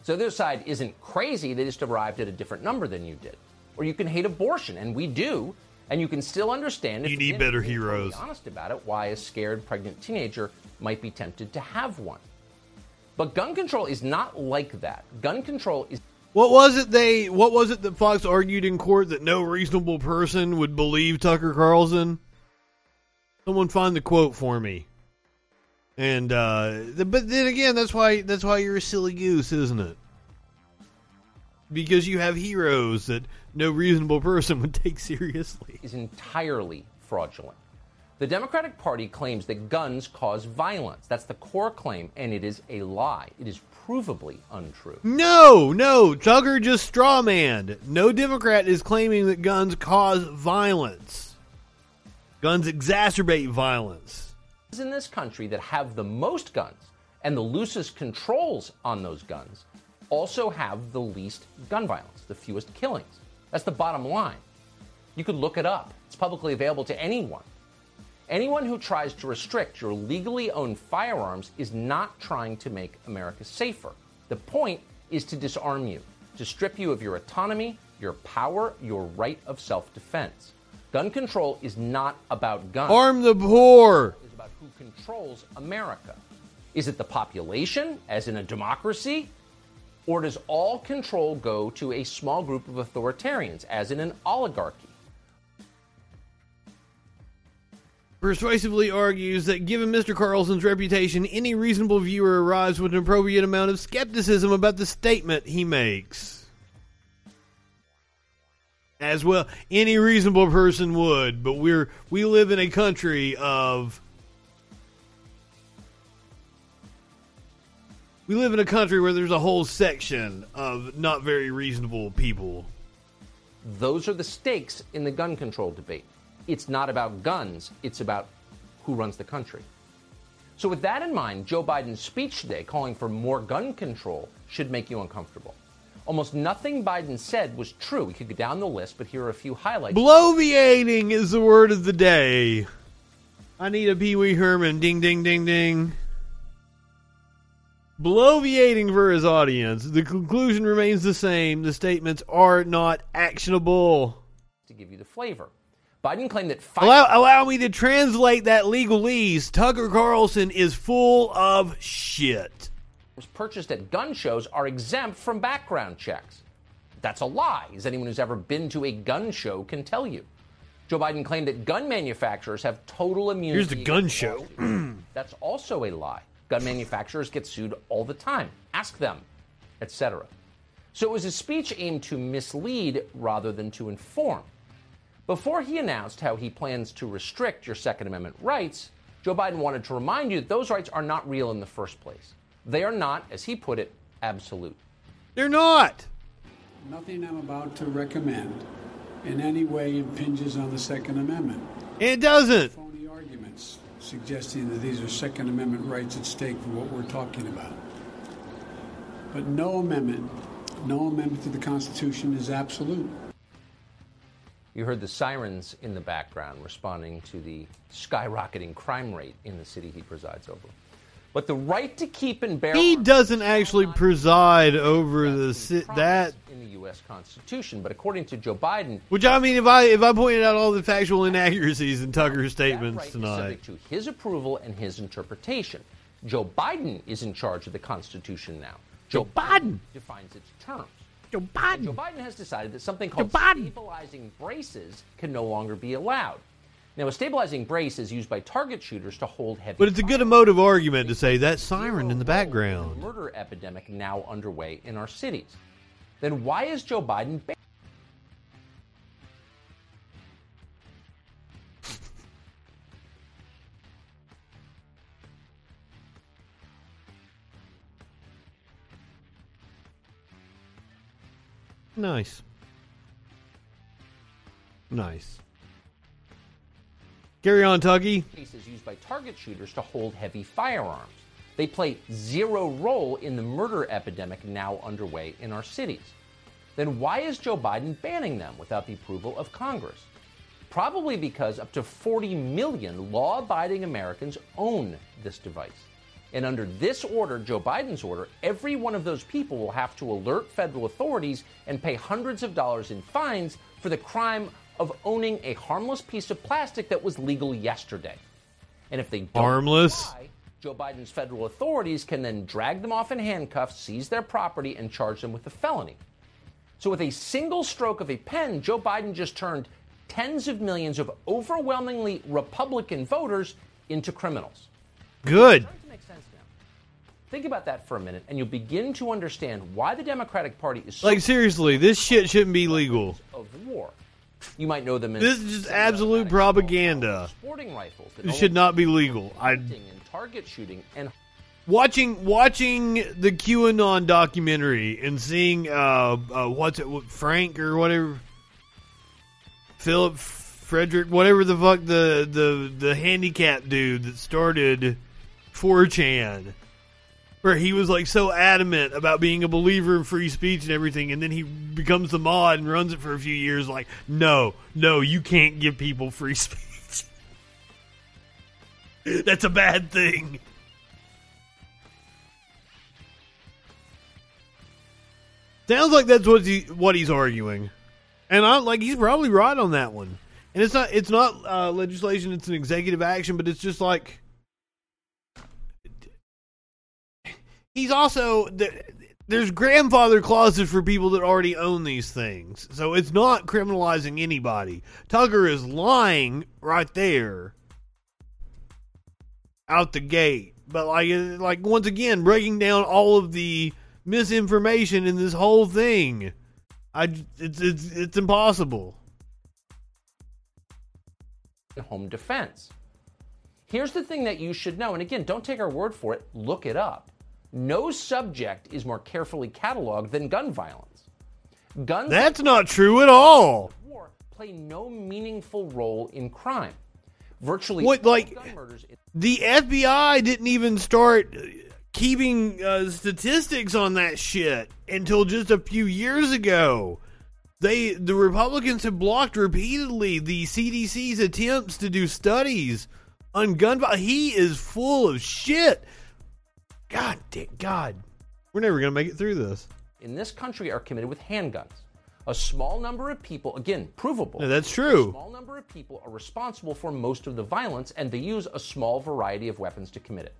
So the other side isn't crazy, they just arrived at a different number than you did. Or you can hate abortion, and we do, and you can still understand if You need better being totally heroes. honest about it, why a scared pregnant teenager might be tempted to have one. But gun control is not like that. Gun control is What was it they what was it that Fox argued in court that no reasonable person would believe Tucker Carlson? Someone find the quote for me. And uh but then again that's why that's why you're a silly goose, isn't it? Because you have heroes that no reasonable person would take seriously. is entirely fraudulent. The Democratic Party claims that guns cause violence. That's the core claim, and it is a lie. It is provably untrue. No, no, Tucker just strawmanned. No Democrat is claiming that guns cause violence. Guns exacerbate violence. In this country that have the most guns and the loosest controls on those guns also have the least gun violence, the fewest killings. That's the bottom line. You could look it up. It's publicly available to anyone. Anyone who tries to restrict your legally owned firearms is not trying to make America safer. The point is to disarm you, to strip you of your autonomy, your power, your right of self defense. Gun control is not about guns. Arm the poor. It's about who controls America. Is it the population, as in a democracy? Or does all control go to a small group of authoritarians, as in an oligarchy? persuasively argues that given Mr. Carlson's reputation, any reasonable viewer arrives with an appropriate amount of skepticism about the statement he makes. As well, any reasonable person would, but we're we live in a country of we live in a country where there's a whole section of not very reasonable people. Those are the stakes in the gun control debate it's not about guns, it's about who runs the country. So, with that in mind, Joe Biden's speech today calling for more gun control should make you uncomfortable. Almost nothing Biden said was true. We could go down the list, but here are a few highlights. Bloviating is the word of the day. I need a Pee Wee Herman. Ding, ding, ding, ding. Bloviating for his audience. The conclusion remains the same. The statements are not actionable. To give you the flavor. Biden claimed that allow, allow me to translate that legalese. Tucker Carlson is full of shit. Purchased at gun shows are exempt from background checks. That's a lie, as anyone who's ever been to a gun show can tell you. Joe Biden claimed that gun manufacturers have total immunity. Here's the gun show. That's also a lie. Gun manufacturers get sued all the time. Ask them, etc. So it was a speech aimed to mislead rather than to inform. Before he announced how he plans to restrict your Second Amendment rights, Joe Biden wanted to remind you that those rights are not real in the first place. They are not, as he put it, absolute. They're not. Nothing I'm about to recommend in any way impinges on the Second Amendment. It doesn't. Suggesting that these are Second Amendment rights at stake for what we're talking about. But no amendment, no amendment to the Constitution is absolute. You heard the sirens in the background responding to the skyrocketing crime rate in the city he presides over. But the right to keep and bear he doesn't actually preside over the si- that in the U.S. Constitution. But according to Joe Biden, which I mean, if I if I pointed out all the factual inaccuracies in Tucker's statements right tonight, subject to his approval and his interpretation. Joe Biden is in charge of the Constitution now. Joe Biden defines its terms. Joe Biden. Joe Biden has decided that something called stabilizing braces can no longer be allowed. Now, a stabilizing brace is used by target shooters to hold heavy. But it's a good emotive argument to say that siren in the background. murder epidemic now underway in our cities. Then why is Joe Biden? Nice. Nice. Carry on, Tuggy. Cases used by target shooters to hold heavy firearms. They play zero role in the murder epidemic now underway in our cities. Then why is Joe Biden banning them without the approval of Congress? Probably because up to 40 million law abiding Americans own this device. And under this order, Joe Biden's order, every one of those people will have to alert federal authorities and pay hundreds of dollars in fines for the crime of owning a harmless piece of plastic that was legal yesterday. And if they don't harmless, comply, Joe Biden's federal authorities can then drag them off in handcuffs, seize their property, and charge them with a felony. So, with a single stroke of a pen, Joe Biden just turned tens of millions of overwhelmingly Republican voters into criminals. Good. Think about that for a minute, and you'll begin to understand why the Democratic Party is so like seriously. This shit shouldn't be legal. Of war, You might know them. This is just absolute propaganda. sporting rifles. that should not be legal. I target shooting and watching watching the QAnon documentary and seeing uh, uh what's it Frank or whatever Philip Frederick whatever the fuck the the the handicap dude that started 4chan where he was like so adamant about being a believer in free speech and everything and then he becomes the mod and runs it for a few years like no no you can't give people free speech. That's a bad thing. Sounds like that's what he what he's arguing, and I like he's probably right on that one. And it's not it's not uh, legislation; it's an executive action, but it's just like he's also there's grandfather clauses for people that already own these things, so it's not criminalizing anybody. Tucker is lying right there out the gate, but like like once again breaking down all of the misinformation in this whole thing. I it's it's it's impossible. home defense. Here's the thing that you should know, and again, don't take our word for it. Look it up. No subject is more carefully cataloged than gun violence. Guns That's not true at all. war play no meaningful role in crime. Virtually What like murders the FBI didn't even start keeping uh, statistics on that shit until just a few years ago. They the Republicans have blocked repeatedly the CDC's attempts to do studies on gun violence. He is full of shit. God, da- God, we're never gonna make it through this. in this country are committed with handguns. A small number of people, again, provable. No, that's true. A small number of people are responsible for most of the violence, and they use a small variety of weapons to commit it.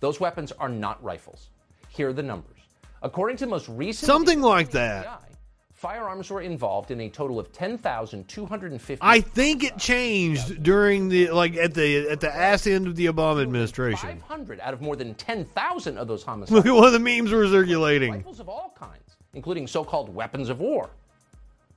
Those weapons are not rifles. Here are the numbers. According to the most recent Something like that. FBI, firearms were involved in a total of 10,250. I think it changed during the like at the at the ass end of the Obama administration. 500 out of more than 10,000 of those homicides. Look at one of the memes were circulating. Rifles of all kinds, including so-called weapons of war.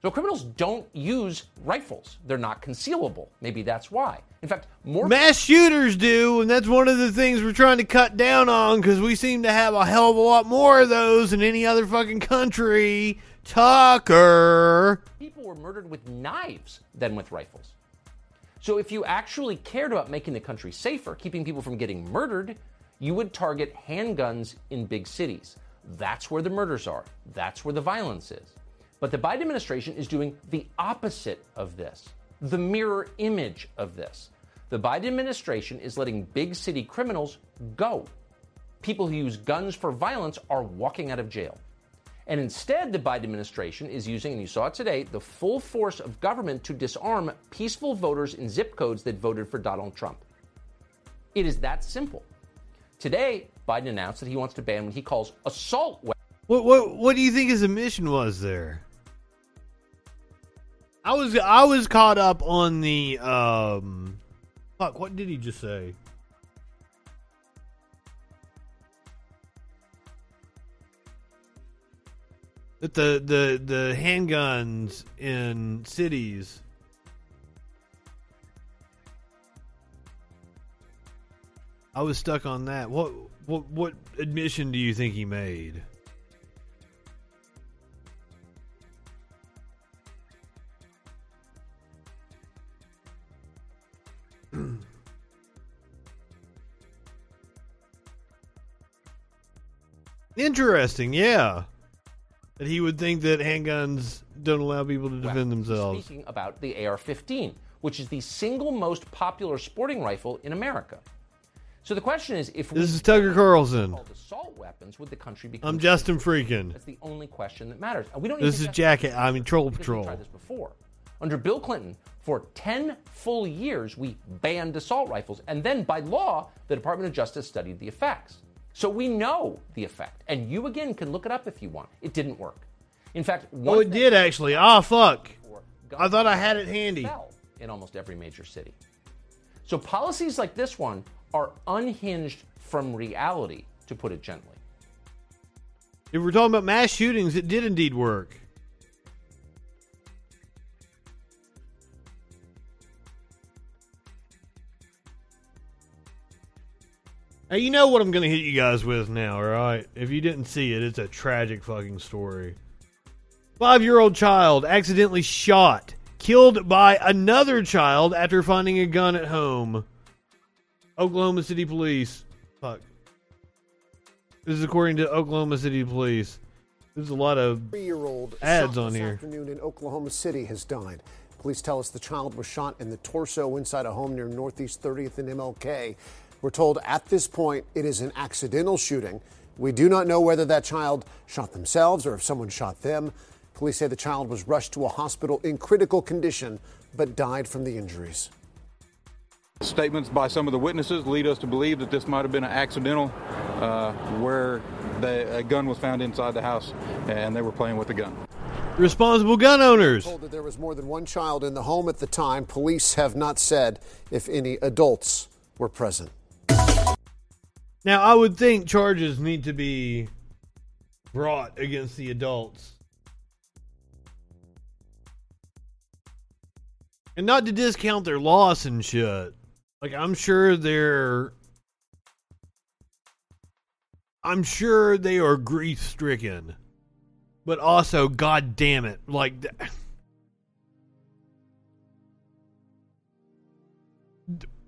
So criminals don't use rifles. They're not concealable. Maybe that's why. In fact, more Mass shooters do, and that's one of the things we're trying to cut down on because we seem to have a hell of a lot more of those than any other fucking country. Tucker. people were murdered with knives than with rifles. So if you actually cared about making the country safer, keeping people from getting murdered, you would target handguns in big cities. That's where the murders are. That's where the violence is. But the Biden administration is doing the opposite of this, the mirror image of this. The Biden administration is letting big city criminals go. People who use guns for violence are walking out of jail. And instead, the Biden administration is using, and you saw it today, the full force of government to disarm peaceful voters in zip codes that voted for Donald Trump. It is that simple. Today, Biden announced that he wants to ban what he calls assault weapons. What what what do you think his mission was there? I was I was caught up on the um fuck, what did he just say? That the the the handguns in cities I was stuck on that. What what what admission do you think he made? Interesting, yeah. That he would think that handguns don't allow people to defend themselves. Speaking about the AR 15, which is the single most popular sporting rifle in America. So the question is if we This is Tucker Carlson. assault weapons, would the country become I'm Justin Freakin. That's the only question that matters. We don't This is Jacket. I mean Troll Patrol. tried this before. Under Bill Clinton, for 10 full years, we banned assault rifles. And then by law, the Department of Justice studied the effects. So we know the effect. And you, again, can look it up if you want. It didn't work. In fact, Oh, it did actually. Ah, fuck. I thought I had it handy. in almost every major city. So policies like this one are unhinged from reality, to put it gently. If we're talking about mass shootings, it did indeed work. Hey, you know what I'm going to hit you guys with now, all right? If you didn't see it, it's a tragic fucking story. Five year old child accidentally shot, killed by another child after finding a gun at home. Oklahoma City Police. Fuck. This is according to Oklahoma City Police. There's a lot of three-year-old ads on here. afternoon in Oklahoma City has died. Police tell us the child was shot in the torso inside a home near Northeast 30th and MLK. We're told at this point it is an accidental shooting. We do not know whether that child shot themselves or if someone shot them. Police say the child was rushed to a hospital in critical condition but died from the injuries. Statements by some of the witnesses lead us to believe that this might have been an accidental uh, where the, a gun was found inside the house and they were playing with the gun. responsible gun owners. Told that there was more than one child in the home at the time. Police have not said if any adults were present. Now, I would think charges need to be brought against the adults. And not to discount their loss and shit. Like, I'm sure they're. I'm sure they are grief stricken. But also, god damn it. Like.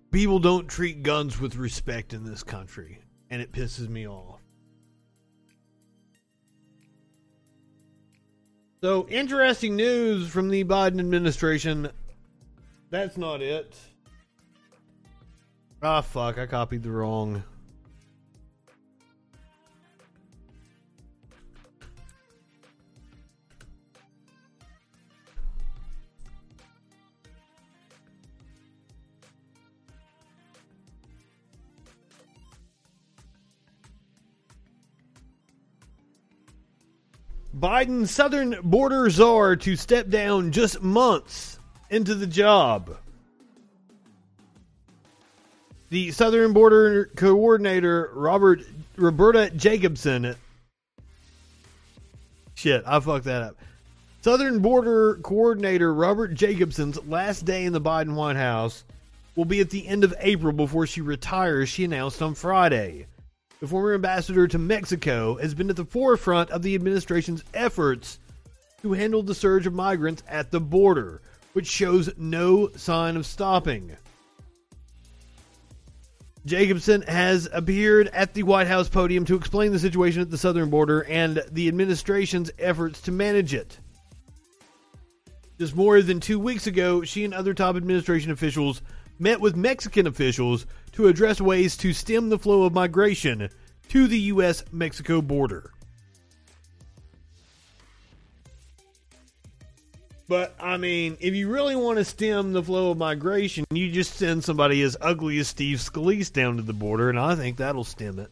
People don't treat guns with respect in this country, and it pisses me off. So, interesting news from the Biden administration. That's not it. Ah, fuck, I copied the wrong. Biden southern border czar to step down just months into the job. The southern border coordinator Robert Roberta Jacobson Shit, I fucked that up. Southern border coordinator Robert Jacobson's last day in the Biden White House will be at the end of April before she retires, she announced on Friday. The former ambassador to Mexico has been at the forefront of the administration's efforts to handle the surge of migrants at the border, which shows no sign of stopping. Jacobson has appeared at the White House podium to explain the situation at the southern border and the administration's efforts to manage it. Just more than two weeks ago, she and other top administration officials met with Mexican officials to address ways to stem the flow of migration to the U.S. Mexico border. But, I mean, if you really want to stem the flow of migration, you just send somebody as ugly as Steve Scalise down to the border, and I think that'll stem it.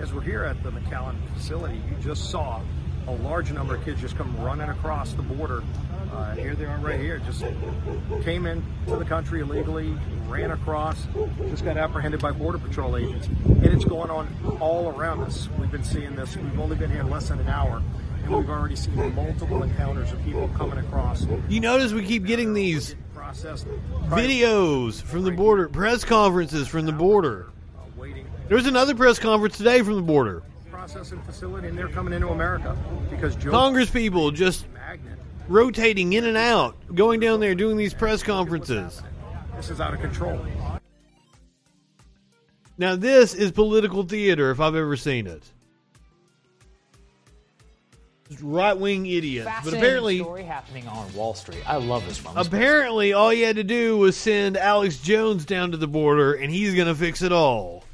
As we're here at the McAllen facility, you just saw a large number of kids just come running across the border. Uh, here they are right here. Just came in to the country illegally, ran across, just got apprehended by Border Patrol agents. And it's going on all around us. We've been seeing this. We've only been here less than an hour. And we've already seen multiple encounters of people coming across. You notice we keep getting these videos from the border, press conferences from the border. waiting. There was another press conference today from the border. Processing facility, and they're coming into America because Joe Congress people just rotating in and out, going down there doing these press conferences. This is out of control. Now, this is political theater if I've ever seen it. Right wing idiots. But apparently, story happening on Wall Street. I love this one. Apparently, all you had to do was send Alex Jones down to the border, and he's going to fix it all.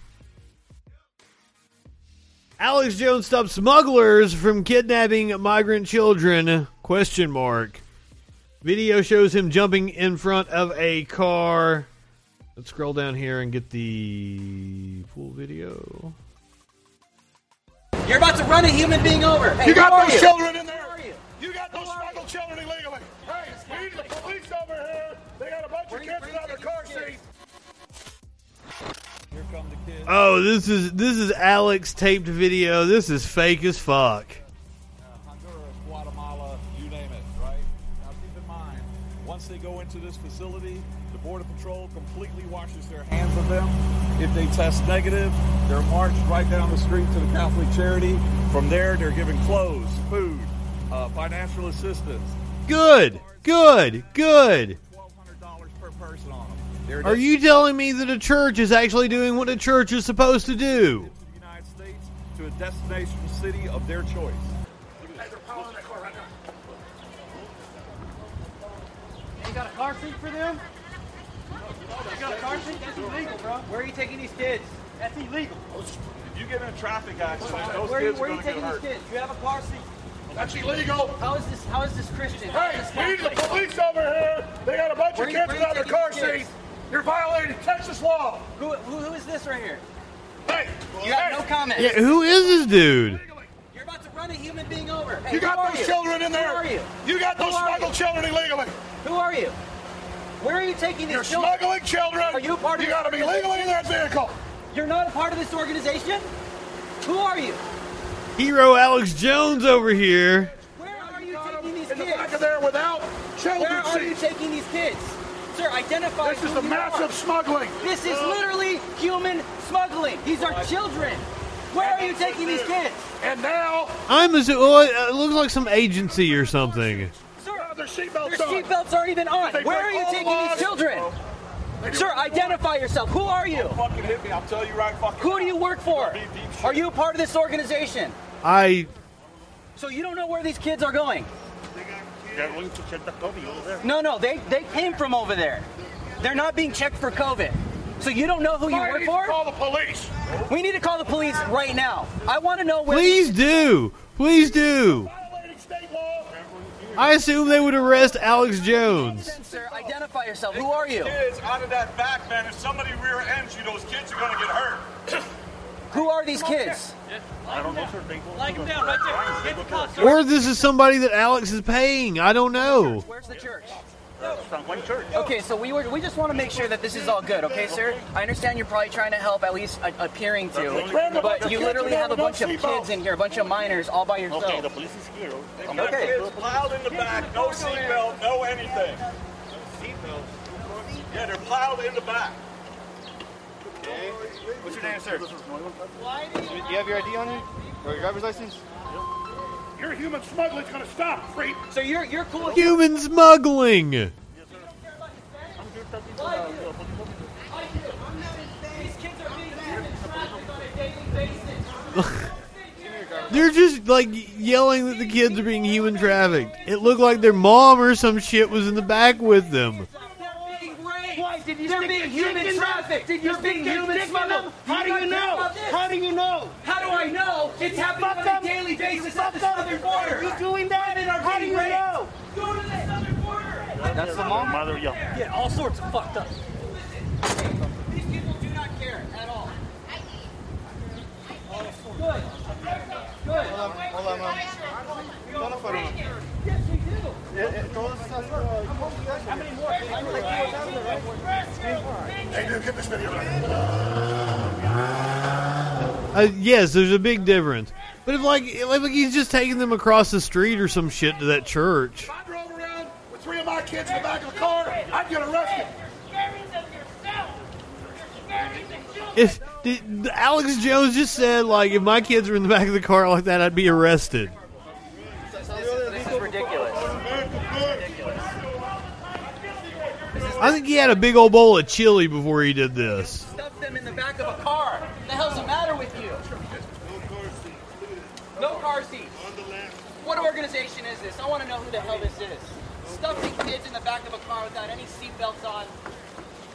Alex Jones stopped smugglers from kidnapping migrant children? Question mark. Video shows him jumping in front of a car. Let's scroll down here and get the full video. You're about to run a human being over. Hey, you got those you? children in there. You got those smuggled children illegally. Hey, we need the police over here. They got a bunch of kids without their car seats. Oh, this is this is Alex taped video. This is fake as fuck. Honduras, Guatemala, you name it, right? Now keep in mind, once they go into this facility, the Border Patrol completely washes their hands of them. If they test negative, they're marched right down the street to the Catholic Charity. From there, they're given clothes, food, uh, financial assistance. Good, good, good. Are you telling me that a church is actually doing what a church is supposed to do? United States to a destination city of their choice. You got a car seat for them? You got a car seat? That's illegal, bro. Where are you taking these kids? That's illegal. If you get in a traffic accident, those Where, are you- kids where are are you going to get taking these kids? You have a car seat. That's illegal. How is this? How is this Christian? Hey, is this we need the police over here. They got a bunch Where of kids where are you without their car seats. You're violating Texas law. Who, who, who is this right here? Hey, You have no comment. Yeah, who is this dude? You're about to run a human being over. Hey, You got those you? children in there. Who are you? You got Who those smuggled you? children illegally. Who are you? Where are you taking these You're children? smuggling children. Are you a part of You got to be legally in that vehicle. You're not a part of this organization? Who are you? Hero Alex Jones over here. Where are you taking these kids? In the kids? back of there without children Where are you taking these kids? Sir, identify This is who the massive are. smuggling. This is literally human smuggling. These are children. Where are you taking these kids? And now, I'm assuming. Well, oh, it looks like some agency or something. Sir, their seatbelts their seatbelts aren't even on. They Where are you taking laws. these children? Sir, identify yourself. Who are you? Don't fucking hit me. I'll tell you right fucking Who do you work for? Be deep shit. Are you a part of this organization? I. So you don't know where these kids are going? No, no, they, they came from over there. They're not being checked for COVID. So you don't know who you I work need to for? call the police. We need to call the police right now. I want to know where. Please do. Please do. Violating state law. I assume they would arrest Alex Jones. Sir, identify yourself. Who are you? Kids out of that back, man. If somebody rear ends you, those kids are going to get hurt. Who are these kids? I don't know, sir. They go Lag him down right there. Get the cops. Or this is somebody that Alex is paying. I don't know. Where's the church? from one church. Okay, so we were, we just want to make sure that this is all good, okay, sir? I understand you're probably trying to help, at least uh, appearing to, but you literally have a bunch of kids in here, a bunch of minors, all by yourself. Okay, the police is here. Okay. Okay. Kids plowed in the back, no seatbelt, no anything. Yeah, they're plowed in the back. What's your name, sir? Do you have your ID on you? Or your driver's license? Your human smuggling's going to stop, creep. So you're you're cool. with- Human smuggling. These kids are being trafficked on a daily basis. They're just like yelling that the kids are being human trafficked. It looked like their mom or some shit was in the back with them. Why did you They're being human trafficked. Did you being human smuggled? How do you know? How do you know? How do I know? It's happening on a daily basis at the southern border. You doing that? Women are How do you raped. know? Go to the southern border. That's the mom? Mother, yeah. Yeah, all sorts of fucked up. These people do not care at all. Good. Good. Hold on, mom. Toma foto. Yes, we Uh, yes, there's a big difference. But if like, if, like he's just taking them across the street or some shit to that church. If I drove around with three of my kids in the back of the car, I'd get arrested. If did, Alex Jones just said like, if my kids were in the back of the car like that, I'd be arrested. This is ridiculous. I think he had a big old bowl of chili before he did this. Stuff them in the back of a car. What the hell's the matter with you? No car seats. What organization is this? I want to know who the hell this is. Stuffing kids in the back of a car without any seatbelts on.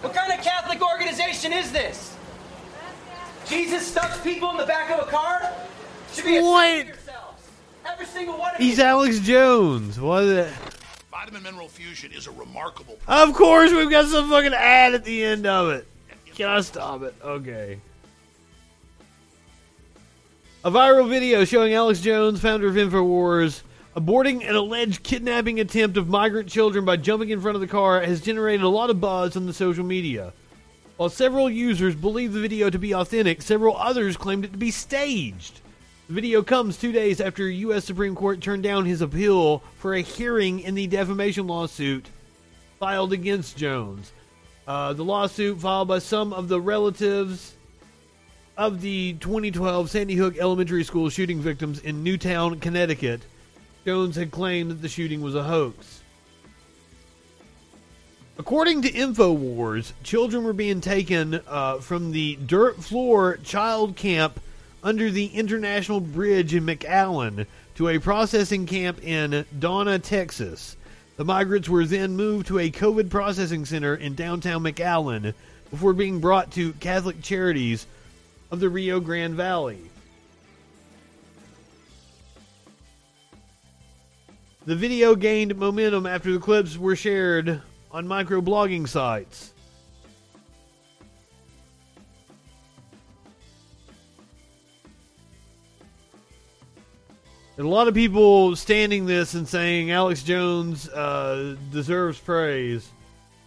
What kind of Catholic organization is this? Jesus stuffs people in the back of a car? Should be ashamed What? of yourselves. Every single one of He's you. Alex Jones. What? The, Vitamin mineral fusion is a remarkable. of course, we've got some fucking ad at the end of it. Can I stop it? Okay. A viral video showing Alex Jones, founder of InfoWars, aborting an alleged kidnapping attempt of migrant children by jumping in front of the car has generated a lot of buzz on the social media. While several users believe the video to be authentic, several others claimed it to be staged. The video comes two days after U.S. Supreme Court turned down his appeal for a hearing in the defamation lawsuit filed against Jones. Uh, the lawsuit filed by some of the relatives of the 2012 Sandy Hook Elementary School shooting victims in Newtown, Connecticut. Jones had claimed that the shooting was a hoax. According to InfoWars, children were being taken uh, from the dirt floor child camp under the International Bridge in McAllen to a processing camp in Donna, Texas. The migrants were then moved to a COVID processing center in downtown McAllen before being brought to Catholic Charities of the Rio Grande Valley. The video gained momentum after the clips were shared on microblogging sites. A lot of people standing this and saying Alex Jones uh, deserves praise.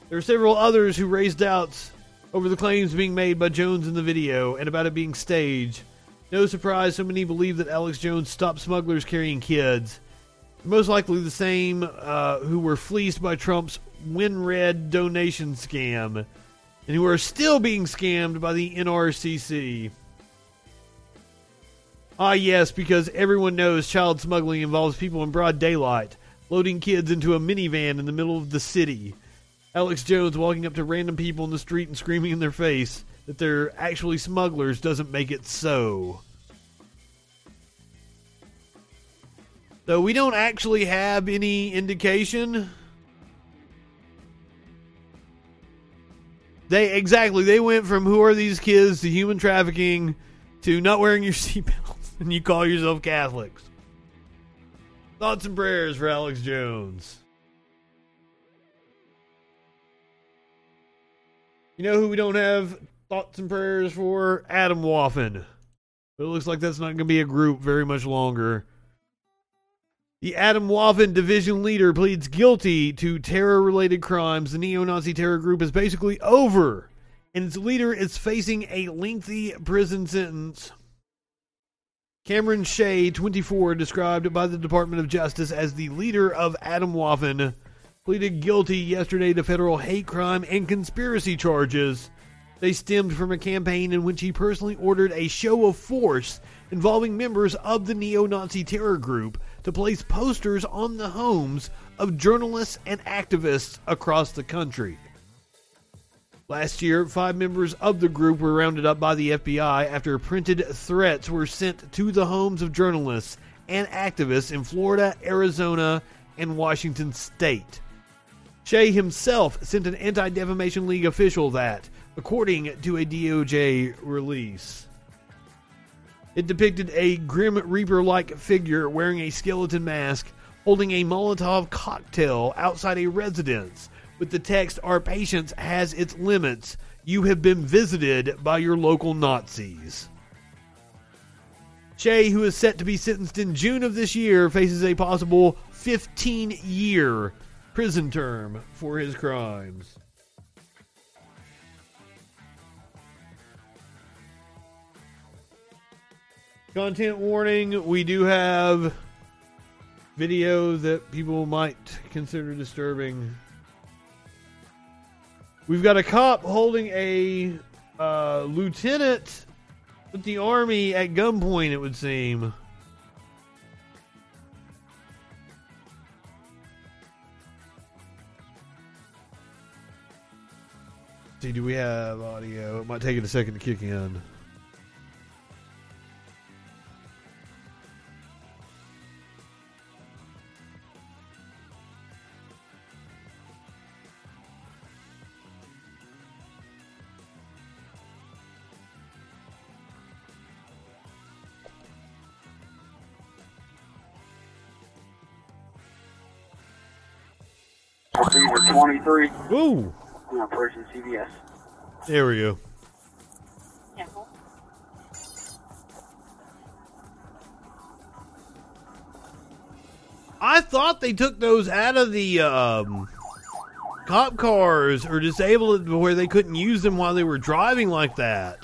There are several others who raised doubts over the claims being made by Jones in the video and about it being staged. No surprise, so many believe that Alex Jones stopped smugglers carrying kids. Most likely the same uh, who were fleeced by Trump's WinRed donation scam and who are still being scammed by the NRCC. Ah, yes, because everyone knows child smuggling involves people in broad daylight, loading kids into a minivan in the middle of the city. Alex Jones walking up to random people in the street and screaming in their face that they're actually smugglers doesn't make it so. Though we don't actually have any indication. They exactly they went from who are these kids to human trafficking to not wearing your seatbelt and you call yourself Catholics. Thoughts and prayers for Alex Jones. You know who we don't have thoughts and prayers for? Atomwaffen. But it looks like that's not going to be a group very much longer. The Atomwaffen division leader pleads guilty to terror related crimes. The neo Nazi terror group is basically over, and its leader is facing a lengthy prison sentence. Cameron Shea, 24, described by the Department of Justice as the leader of Atomwaffen, pleaded guilty yesterday to federal hate crime and conspiracy charges. They stemmed from a campaign in which he personally ordered a show of force involving members of the neo Nazi terror group to place posters on the homes of journalists and activists across the country. Last year, five members of the group were rounded up by the FBI after printed threats were sent to the homes of journalists and activists in Florida, Arizona, and Washington state. Shea himself sent an Anti Defamation League official that, according to a DOJ release. It depicted a Grim Reaper like figure wearing a skeleton mask holding a Molotov cocktail outside a residence with the text Our patience has its limits. You have been visited by your local Nazis. Shea, who is set to be sentenced in June of this year, faces a possible 15 year prison term for his crimes. Content warning we do have video that people might consider disturbing. We've got a cop holding a uh, lieutenant with the army at gunpoint, it would seem. See, do we have audio? It might take it a second to kick in. Receiver 23. Ooh. Operation CVS. There we go. I thought they took those out of the um, cop cars or disabled it where they couldn't use them while they were driving like that.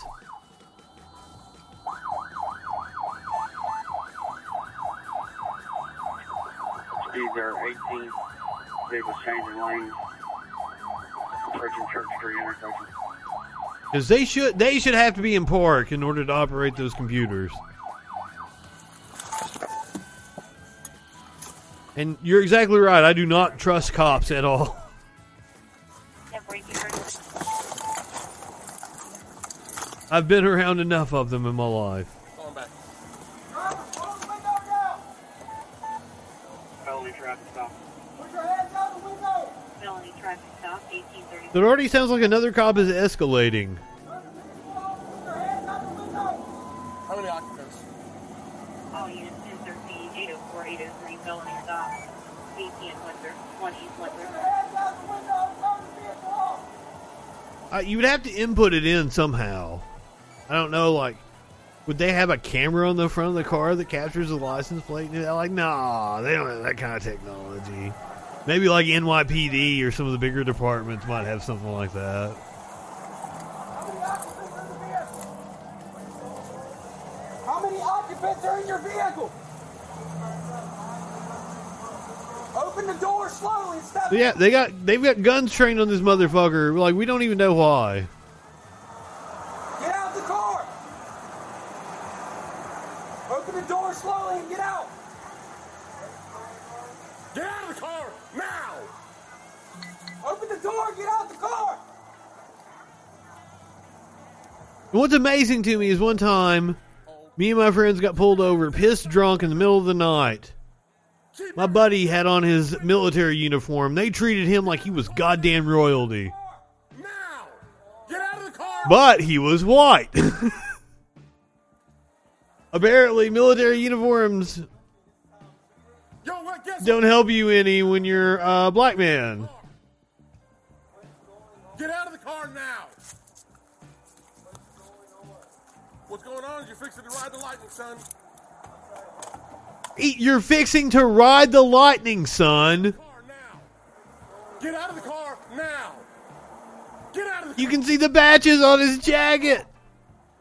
Speeds are 18. Vehicles changing approaching Church Street intersection. Because they should they should have to be in park in order to operate those computers. And you're exactly right. I do not trust cops at all. I've been around enough of them in my life. Felony traffic stop. Felony traffic stop, 1830. That already sounds like another cop is escalating. How many occupants? All units 1013, 804, 803, felony stop. 18 Windsor, 1 East Windsor. Uh, you would have to input it in somehow. I don't know, like, would they have a camera on the front of the car that captures the license plate? And like, nah, they don't have that kind of technology. Maybe like NYPD or some of the bigger departments might have something like that. How many occupants are in your vehicle? Open the door slowly step yeah, they got they've got guns trained on this motherfucker. Like we don't even know why. And what's amazing to me is one time, me and my friends got pulled over, pissed drunk in the middle of the night. My buddy had on his military uniform. They treated him like he was goddamn royalty. But he was white. Apparently, military uniforms don't help you any when you're a black man. Get out of the car now! What's? You're fixing to ride the lightning, son. You're fixing to ride the lightning, son. Get out of the car now! Get out of the You can see the batches on his jacket.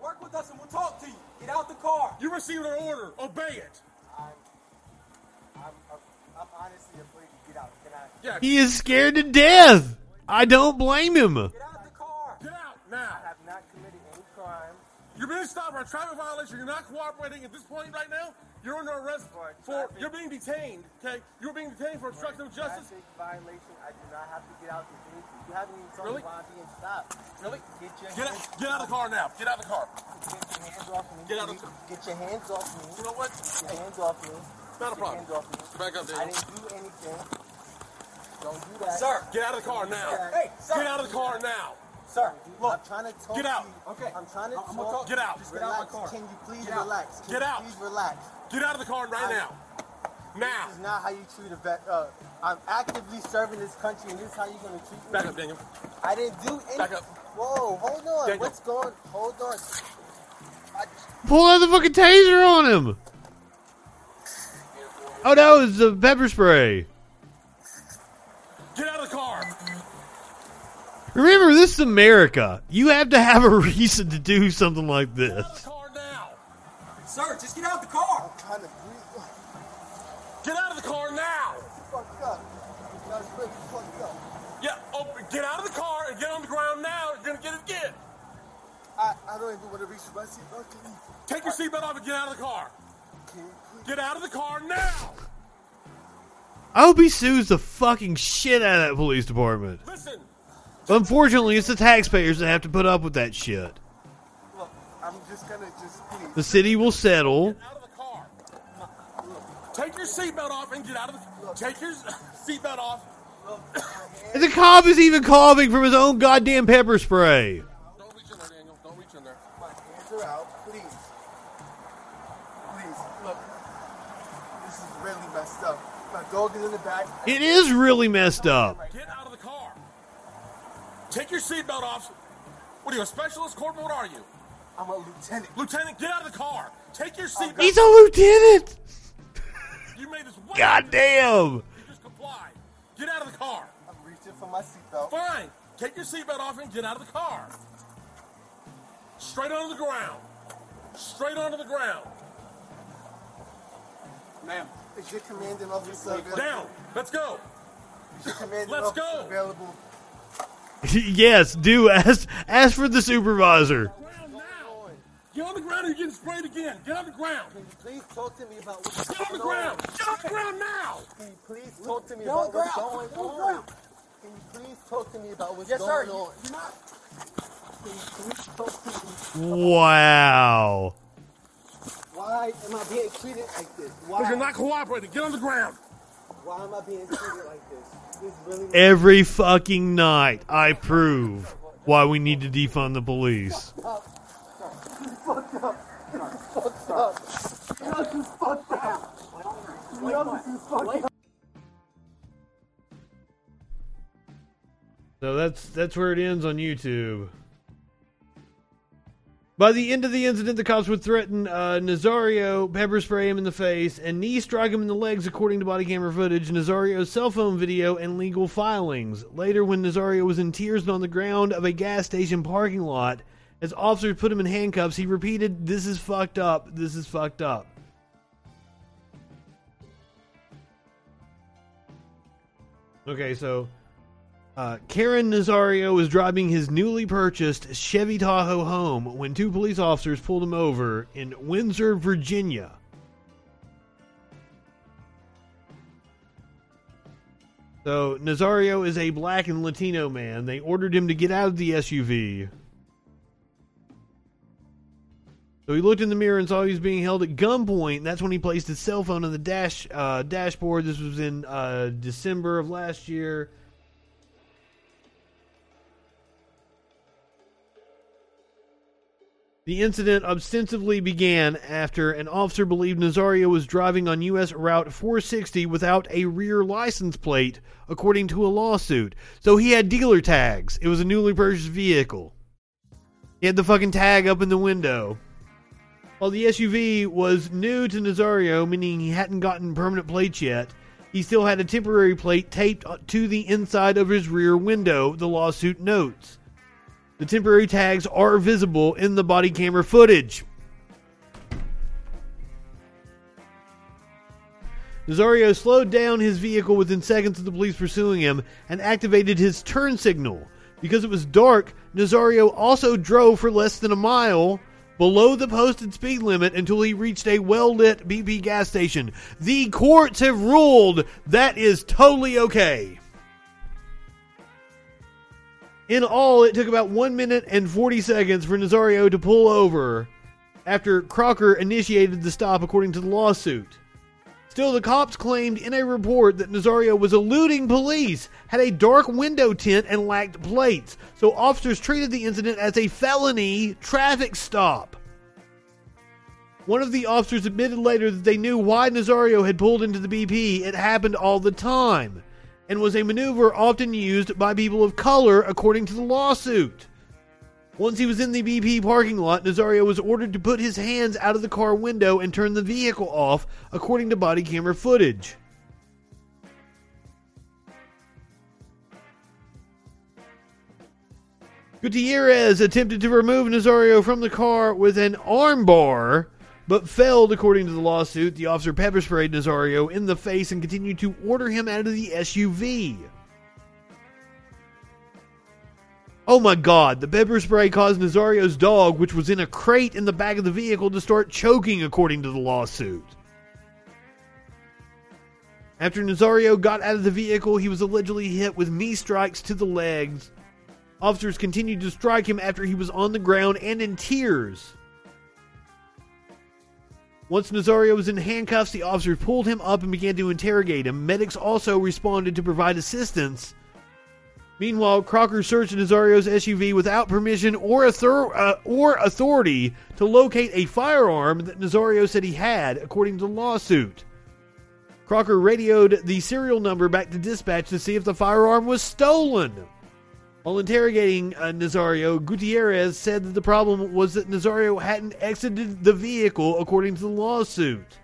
Work with us and we'll talk to you. Get out the car. You received an order. Obey it. I'm, I'm, I'm honestly afraid to get out. Can I? Yeah. He is scared to death. I don't blame him. Get out now! I have not committed any crime. You're being stopped for a traffic violation. You're not cooperating at this point right now. You're under arrest for. You're being detained. Okay. You're being detained for obstruction of justice. Traffic violation. I do not have to get out of the vehicle. You haven't even told Really? me why I'm being stopped. Really? Get your Get hands, out, get out of the car now. Get out of the car. get your hands off me. Get out of please. Get your hands off me. You know what? Get your hands off me. Not a Get your problem. hands off me. Back up, I didn't do anything. Don't do that. Sir, get out of the car now. Hey, sir. Get out of the car now. Sir, look. I'm trying to talk Get out. to you. Okay. I'm trying to I'm talk. talk- Get out. Just Get out relax. my car. Can you please Get out. relax? Can Get you out. Please relax. Get out of the car right I- now. Now. This is not how you treat a vet. Uh, I'm actively serving this country, and this is how you're going to treat me. Back up, Daniel. I didn't do anything. Back up. Whoa, hold on. Daniel. What's going? Hold on. Pull out the fucking taser on him. Oh no, it's the pepper spray. Remember, this is America. You have to have a reason to do something like this. Sir, just get out of the car. I'm trying to breathe. Get out of the car now. Fucked up. You guys really fucked up. Yeah. Oh, get out of the car and get on the ground now. You're gonna get it again. I, I don't even want to reach for my seatbelt. Can you? Take your seatbelt off and get out of the car. Get out of the car now. I hope he sues the fucking shit out of that police department. Listen. Unfortunately, it's the taxpayers that have to put up with that shit. Look, I'm just gonna just please. The city will settle. Take your seatbelt off and get out of the. Take your seatbelt off. And the cop is even coughing from his own goddamn pepper spray. Don't reach in there, Daniel. Don't reach in there. My hands are out, please. Please, look. This is really messed up. My dog is in the back. It is really messed up. Take your seatbelt off. What are you, a specialist, corporal? What are you? I'm a lieutenant. Lieutenant, get out of the car. Take your oh, seatbelt. He's a lieutenant. You made this. way- Goddamn. You just comply. Get out of the car. I'm reaching for my seatbelt. Fine. Take your seatbelt off and get out of the car. Straight onto the ground. Straight onto the ground. Ma'am. Is your commanding officer available? Down. Let's go. Is your commanding Let's officer go. available? yes, do ask ask for the supervisor. Get on the ground or you're getting sprayed again. Get on the ground. Can you please talk to me about what's Get on the going ground. Get on the ground now. Can you please talk to me Get about what's ground. going Get on the on? ground. Can you please talk to me about what's Yes, going sir. on? Can you please talk to me? Wow. Why am I being treated like this? Why? Because you're not cooperating. Get on the ground. Why am I being treated like this? This really Every fucking night, I prove why we need to defund the police. fucked up. This is fucked up. This is fucked up. This is fucked up. So that's that's where it ends on YouTube. By the end of the incident, the cops would threaten uh, Nazario, pepper spray him in the face, and knee strike him in the legs, according to body camera footage, Nazario's cell phone video, and legal filings. Later, when Nazario was in tears and on the ground of a gas station parking lot, as officers put him in handcuffs, he repeated, This is fucked up. This is fucked up. Okay, so uh, Caron Nazario was driving his newly purchased Chevy Tahoe home when two police officers pulled him over in Windsor, Virginia. So Nazario is a black and Latino man. They ordered him to get out of the SUV. So he looked in the mirror and saw he was being held at gunpoint. That's when he placed his cell phone on the dash uh, dashboard. This was in uh, December of last year. The incident ostensibly began after an officer believed Nazario was driving on U.S. Route 460 without a rear license plate, according to a lawsuit. So he had dealer tags. It was a newly purchased vehicle. He had the fucking tag up in the window. While the SUV was new to Nazario, meaning he hadn't gotten permanent plates yet, he still had a temporary plate taped to the inside of his rear window, the lawsuit notes. The temporary tags are visible in the body camera footage. Nazario slowed down his vehicle within seconds of the police pursuing him and activated his turn signal. Because it was dark, Nazario also drove for less than a mile below the posted speed limit until he reached a well lit BP gas station. The courts have ruled that is totally okay. In all, it took about 1 minute and 40 seconds for Nazario to pull over after Crocker initiated the stop, according to the lawsuit. Still, the cops claimed in a report that Nazario was eluding police, had a dark window tint, and lacked plates, so officers treated the incident as a felony traffic stop. One of the officers admitted later that they knew why Nazario had pulled into the BP. It happened all the time and was a maneuver often used by people of color, according to the lawsuit. Once he was in the BP parking lot, Nazario was ordered to put his hands out of the car window and turn the vehicle off, according to body camera footage. Gutierrez attempted to remove Nazario from the car with an armbar, but failed, according to the lawsuit. The officer pepper sprayed Nazario in the face and continued to order him out of the SUV. Oh my god, the pepper spray caused Nazario's dog, which was in a crate in the back of the vehicle, to start choking, according to the lawsuit. After Nazario got out of the vehicle, he was allegedly hit with knee strikes to the legs. Officers continued to strike him after he was on the ground and in tears. Once Nazario was in handcuffs, the officers pulled him up and began to interrogate him. Medics also responded to provide assistance. Meanwhile, Crocker searched Nazario's SUV without permission or, author- uh, or authority to locate a firearm that Nazario said he had, according to the lawsuit. Crocker radioed the serial number back to dispatch to see if the firearm was stolen. While interrogating uh, Nazario, Gutierrez said that the problem was that Nazario hadn't exited the vehicle according to the lawsuit.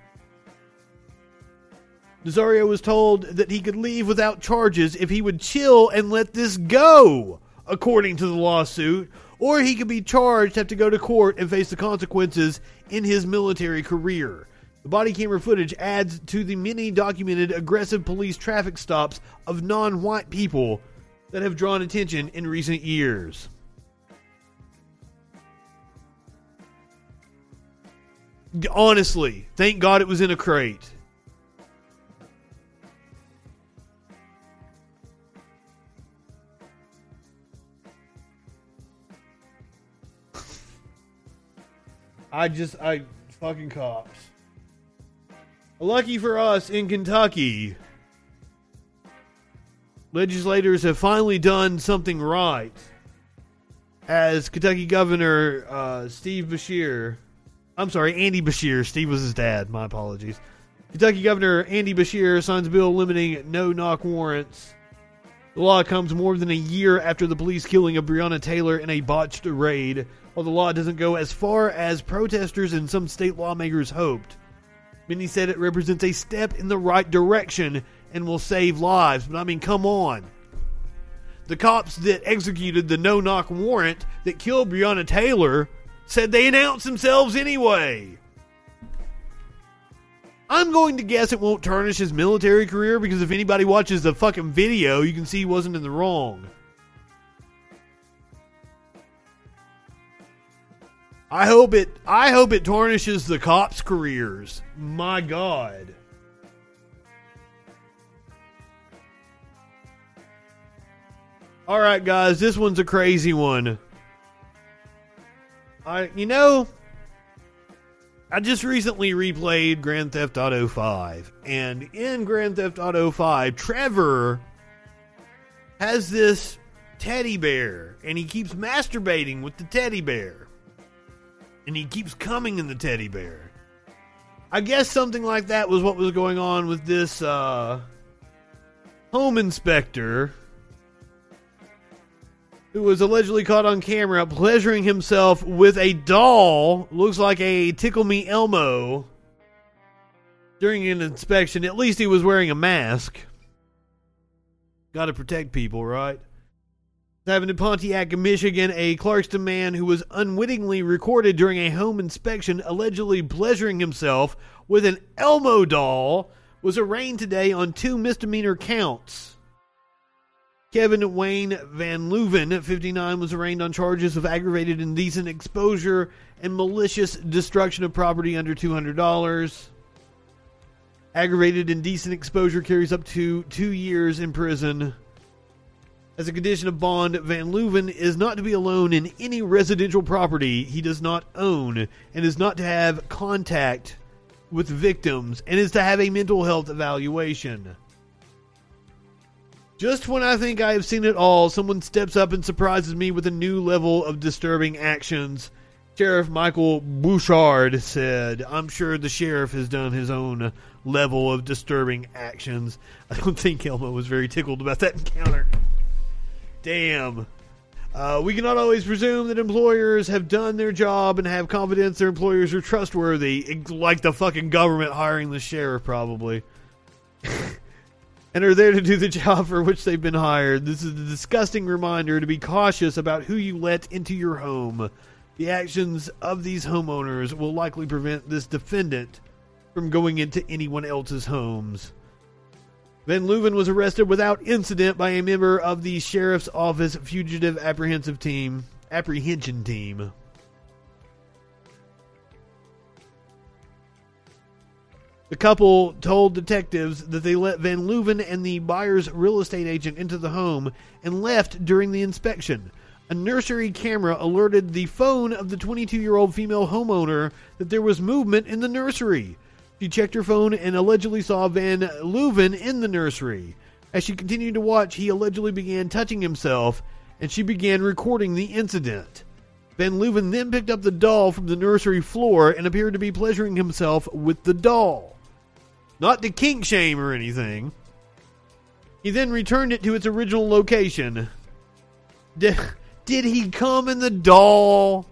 Nazario was told that he could leave without charges if he would chill and let this go, according to the lawsuit, or he could be charged, have to go to court, and face the consequences in his military career. The body camera footage adds to the many documented aggressive police traffic stops of non white people that have drawn attention in recent years. Honestly, thank God it was in a crate. I just, I fucking cops. Lucky for us in Kentucky, legislators have finally done something right. As Kentucky Governor uh, Steve Beshear, I'm sorry, Andy Beshear, Steve was his dad, my apologies. Kentucky Governor Andy Beshear signs a bill limiting no knock warrants. The law comes more than a year after the police killing of Breonna Taylor in a botched raid, while the law doesn't go as far as protesters and some state lawmakers hoped. Many said it represents a step in the right direction and will save lives, but I mean, come on. The cops that executed the no knock warrant that killed Breonna Taylor said they announced themselves anyway. I'm going to guess it won't tarnish his military career because if anybody watches the fucking video, you can see he wasn't in the wrong. I hope it I hope it tarnishes the cops' careers. My god. All right, guys, this one's a crazy one. I you know, I just recently replayed Grand Theft Auto 5, and in Grand Theft Auto 5, Trevor has this teddy bear, and he keeps masturbating with the teddy bear. And he keeps coming in the teddy bear. I guess something like that was what was going on with this uh, home inspector who was allegedly caught on camera pleasuring himself with a doll, looks like a Tickle Me Elmo, during an inspection. At least he was wearing a mask. Got to protect people, right? Happened in Pontiac, Michigan. A Clarkston man who was unwittingly recorded during a home inspection, allegedly pleasuring himself with an Elmo doll, was arraigned today on two misdemeanor counts. Kevin Wayne Van Leuven, 59, was arraigned on charges of aggravated indecent exposure and malicious destruction of property under $200. Aggravated indecent exposure carries up to two years in prison. As a condition of bond, Van Leuven is not to be alone in any residential property he does not own and is not to have contact with victims and is to have a mental health evaluation. Just when I think I have seen it all, someone steps up and surprises me with a new level of disturbing actions. Sheriff Michael Bouchard said, I'm sure the sheriff has done his own level of disturbing actions. I don't think Elmo was very tickled about that encounter. Damn. Uh, we cannot always presume that employers have done their job and have confidence their employers are trustworthy, like the fucking government hiring the sheriff, probably. and are there to do the job for which they've been hired. This is a disgusting reminder to be cautious about who you let into your home. The actions of these homeowners will likely prevent this defendant from going into anyone else's homes. Van Leuven was arrested without incident by a member of the sheriff's office fugitive apprehensive team, apprehension team. The couple told detectives that they let Van Leuven and the buyer's real estate agent into the home and left during the inspection. A nursery camera alerted the phone of the 22 year old female homeowner that there was movement in the nursery. She checked her phone and allegedly saw Van Leuven in the nursery. As she continued to watch, he allegedly began touching himself and she began recording the incident. Van Leuven then picked up the doll from the nursery floor and appeared to be pleasuring himself with the doll. Not to kink shame or anything. He then returned it to its original location. Did, did he come in the doll?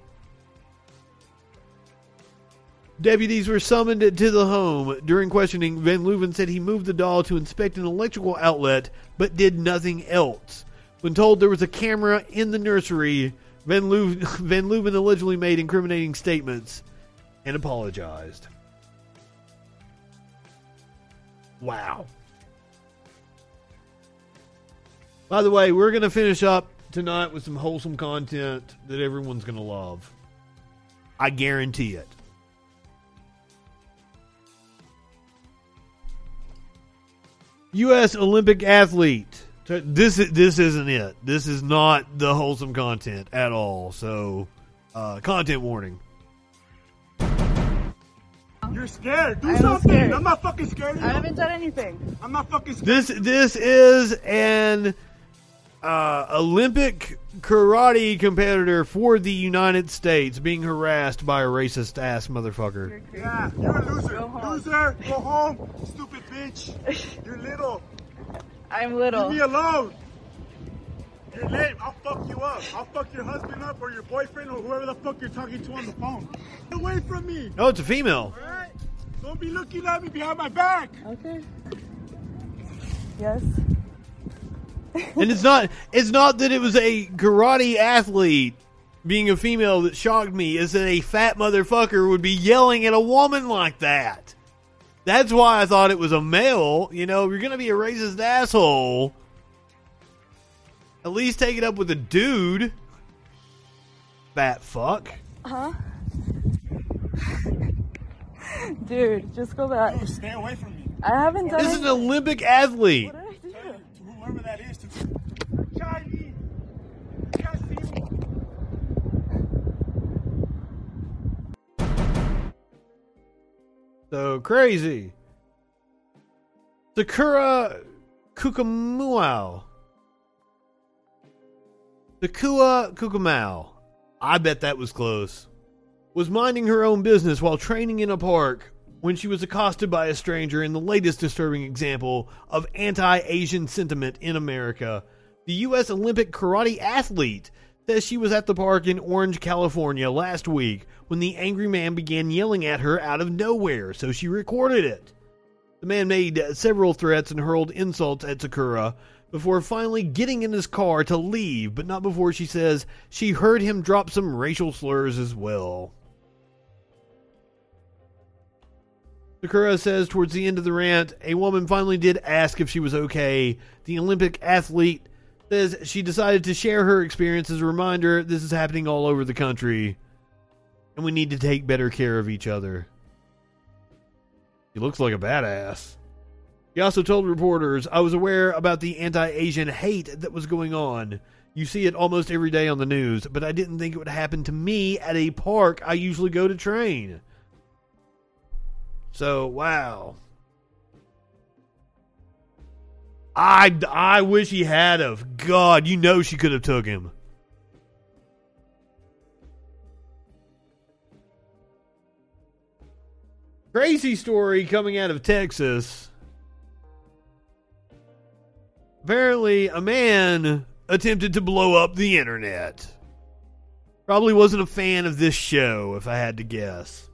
Deputies were summoned to the home. During questioning, Van Leuven said he moved the doll to inspect an electrical outlet, but did nothing else. When told there was a camera in the nursery, Van Leuven, Van Leuven allegedly made incriminating statements and apologized. Wow. By the way, we're going to finish up tonight with some wholesome content that everyone's going to love. I guarantee it. U.S. Olympic athlete. This this isn't it. This is not the wholesome content at all. So, uh, content warning. You're scared. Do I am something. scared. I'm not fucking scared. of I haven't done anything. I'm not fucking scared. This this is an uh, Olympic karate competitor for the United States being harassed by a racist ass motherfucker. Yeah, you're a loser. Loser, go home. Stupid bitch. You're little. I'm little. Leave me alone. You're lame. I'll fuck you up. I'll fuck your husband up or your boyfriend or whoever the fuck you're talking to on the phone. Get away from me. Oh, it's a female. Alright? Don't be looking at me behind my back. Okay. Yes. and it's not it's not that it was a karate athlete being a female that shocked me is that a fat motherfucker would be yelling at a woman like that that's why i thought it was a male you know if you're gonna be a racist asshole at least take it up with a dude fat fuck Huh? Dude, just go back. Dude, stay away from me. I haven't done this is an olympic athlete To whoever that is. To Chinese. You guys see me? So crazy. Sakura Kukamuao. Sakura Kukamau. I bet that was close. Was minding her own business while training in a park when she was accosted by a stranger in the latest disturbing example of anti Asian sentiment in America. The U.S. Olympic karate athlete says she was at the park in Orange, California last week when the angry man began yelling at her out of nowhere, so she recorded it. The man made several threats and hurled insults at Sakura before finally getting in his car to leave, but not before she says she heard him drop some racial slurs as well. Sakura says towards the end of the rant, a woman finally did ask if she was okay. The Olympic athlete says she decided to share her experience as a reminder this is happening all over the country and we need to take better care of each other. He looks like a badass. He also told reporters, I was aware about the anti Asian hate that was going on. You see it almost every day on the news, but I didn't think it would happen to me at a park I usually go to train. So, wow. I, I wish he had of. God, you know she could have took him. Crazy story coming out of Texas. Apparently, a man attempted to blow up the internet. Probably wasn't a fan of this show, if I had to guess.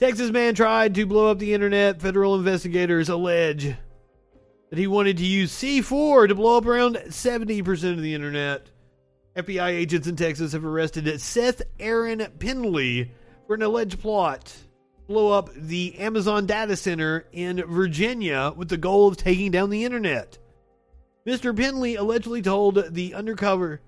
Texas man tried to blow up the internet. Federal investigators allege that he wanted to use C4 to blow up around 70% of the internet. FBI agents in Texas have arrested Seth Aaron Pendley for an alleged plot to blow up the Amazon data center in Virginia with the goal of taking down the internet. Mr. Pendley allegedly told the undercover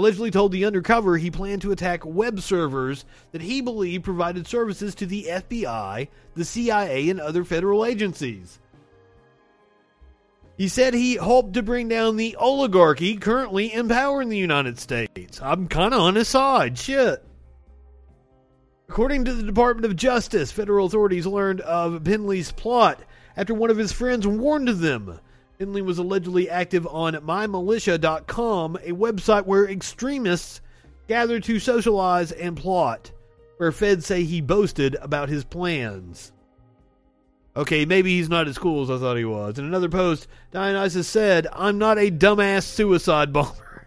allegedly told the undercover he planned to attack web servers that he believed provided services to the FBI, the CIA, and other federal agencies. He said he hoped to bring down the oligarchy currently in power in the United States. I'm kind of on his side. Shit. According to the Department of Justice, federal authorities learned of Pendley's plot after one of his friends warned them. Pendley was allegedly active on mymilitia.com, a website where extremists gather to socialize and plot, where feds say he boasted about his plans. Okay, maybe he's not as cool as I thought he was. In another post, Dionysus said, I'm not a dumbass suicide bomber.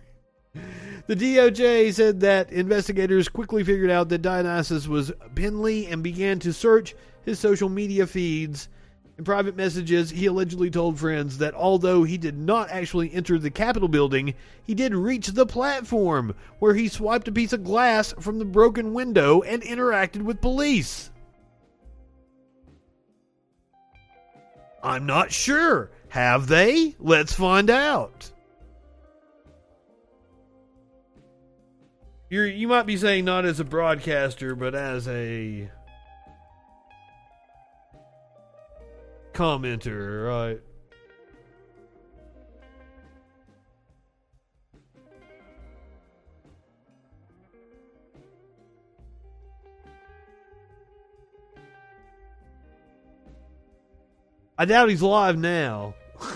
The DOJ said that investigators quickly figured out that Dionysus was Pendley and began to search his social media feeds. In private messages, he allegedly told friends that although he did not actually enter the Capitol building, he did reach the platform, where he swiped a piece of glass from the broken window and interacted with police. I'm not sure. Have they? Let's find out. You're, you might be saying not as a broadcaster, but as a commenter, right? I doubt he's live now.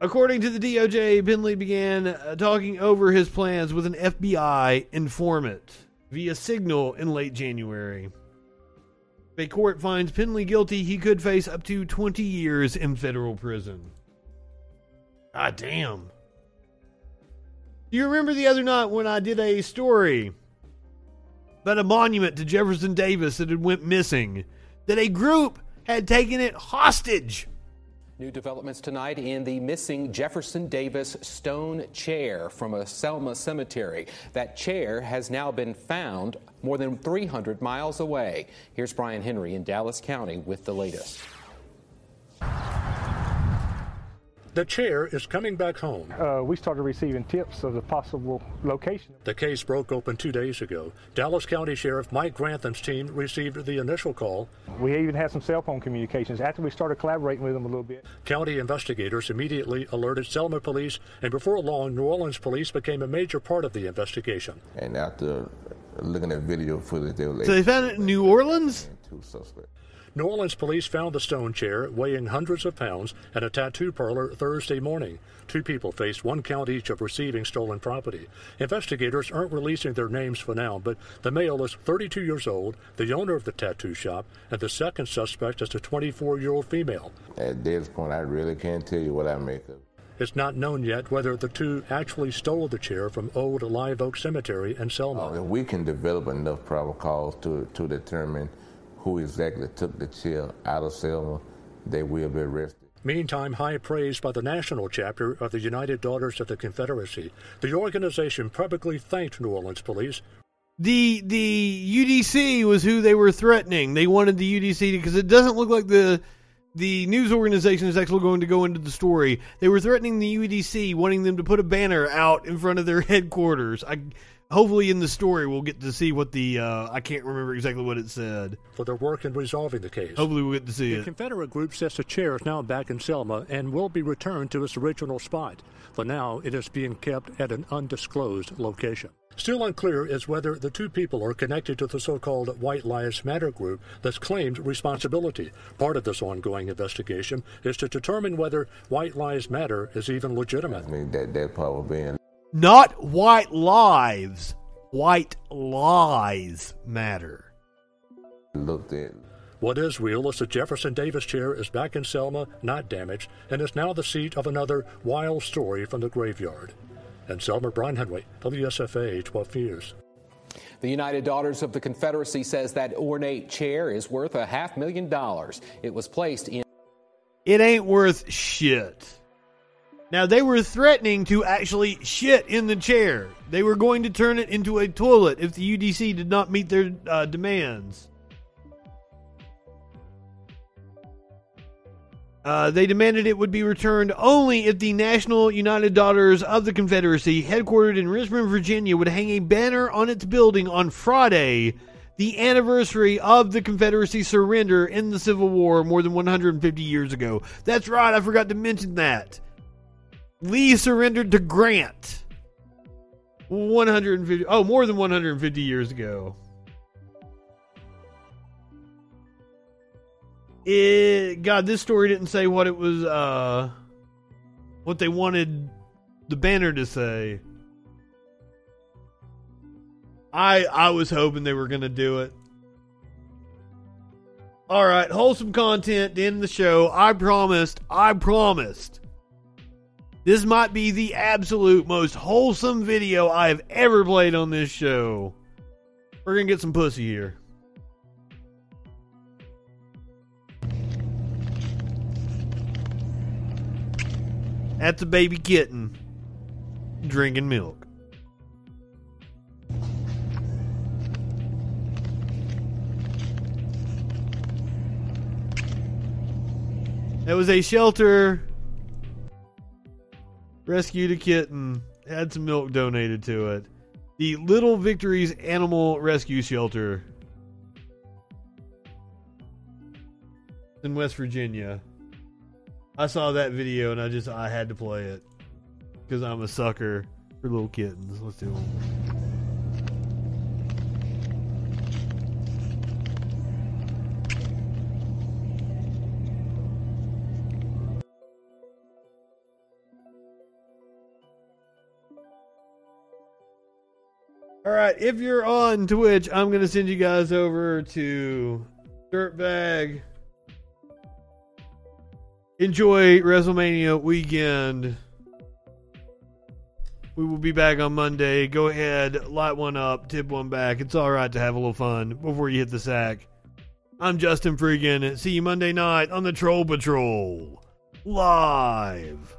According to the DOJ, Pendley began uh, talking over his plans with an FBI informant via Signal in late January. If a court finds Pendley guilty, he could face up to 20 years in federal prison. Ah, damn. Do you remember the other night when I did a story about a monument to Jefferson Davis that had went missing? That a group had taken it hostage. New developments tonight in the missing Jefferson Davis stone chair from a Selma cemetery. That chair has now been found more than 300 miles away. Here's Brian Henry in Dallas County with the latest. The chair is coming back home. Uh, we started receiving tips of the possible location. The case broke open two days ago. Dallas County Sheriff Mike Granthum's team received the initial call. We even had some cell phone communications after we started collaborating with them a little bit. County investigators immediately alerted Selma police, and before long, New Orleans police became a major part of the investigation. And after looking at video footage, they were So they found it in New Orleans? two suspects. New Orleans police found the stone chair weighing hundreds of pounds at a tattoo parlor Thursday morning. Two people faced one count each of receiving stolen property. Investigators aren't releasing their names for now, but the male is 32 years old, the owner of the tattoo shop, and the second suspect is a 24 year old female. At this point, I really can't tell you what I make of. It's not known yet whether the two actually stole the chair from Old Live Oak Cemetery in Selma. If we can develop enough probable cause to, to determine who exactly took the chair out of Selma, they will be arrested. Meantime, high praise by the national chapter of the United Daughters of the Confederacy. The organization publicly thanked New Orleans police. The the UDC was who they were threatening. They wanted the UDC because it doesn't look like the the news organization is actually going to go into the story. They were threatening the UDC, wanting them to put a banner out in front of their headquarters. I hopefully in the story we'll get to see what the uh, I can't remember exactly what it said. For their work in resolving the case. Hopefully we'll get to see the it. Confederate group says the chair is now back in Selma and will be returned to its original spot. For now, it is being kept at an undisclosed location. Still unclear is whether the two people are connected to the so-called White Lives Matter group that's claimed responsibility. Part of this ongoing investigation is to determine whether White Lives Matter is even legitimate. I mean, that, that part was being Not white lives. White lies matter. looked at. What is real is the Jefferson Davis chair is back in Selma, not damaged, and is now the seat of another wild story from the graveyard. And Selma Brian Henry, WSFA 12 News. The United Daughters of the Confederacy says that ornate chair is worth a half million dollars. It was placed in. It ain't worth shit. Now they were threatening to actually shit in the chair. They were going to turn it into a toilet if the UDC did not meet their uh, demands. Uh, they demanded it would be returned only if the National United Daughters of the Confederacy, headquartered in Richmond, Virginia, would hang a banner on its building on Friday, the anniversary of the Confederacy surrender in the Civil War more than 150 years ago. That's right, I forgot to mention that. Lee surrendered to Grant 150 oh more than 150 years ago. It God, this story didn't say what it was uh what they wanted the banner to say. I I was hoping they were going to do it. All right, wholesome content to end the show. I promised. I promised. This might be the absolute most wholesome video I have ever played on this show. We're gonna get some pussy here. That's a baby kitten drinking milk. That was a shelter Rescued a kitten. Had some milk donated to it. The Little Victories Animal Rescue Shelter in West Virginia. I saw that video and I just I had to play it because I'm a sucker for little kittens. Let's do them. All right, if you're on Twitch, I'm gonna send you guys over to Dirtbag. Enjoy WrestleMania weekend. We will be back on Monday. Go ahead, light one up, tip one back. It's all right to have a little fun before you hit the sack. I'm Justin Freegan. See you Monday night on the Troll Patrol. Live.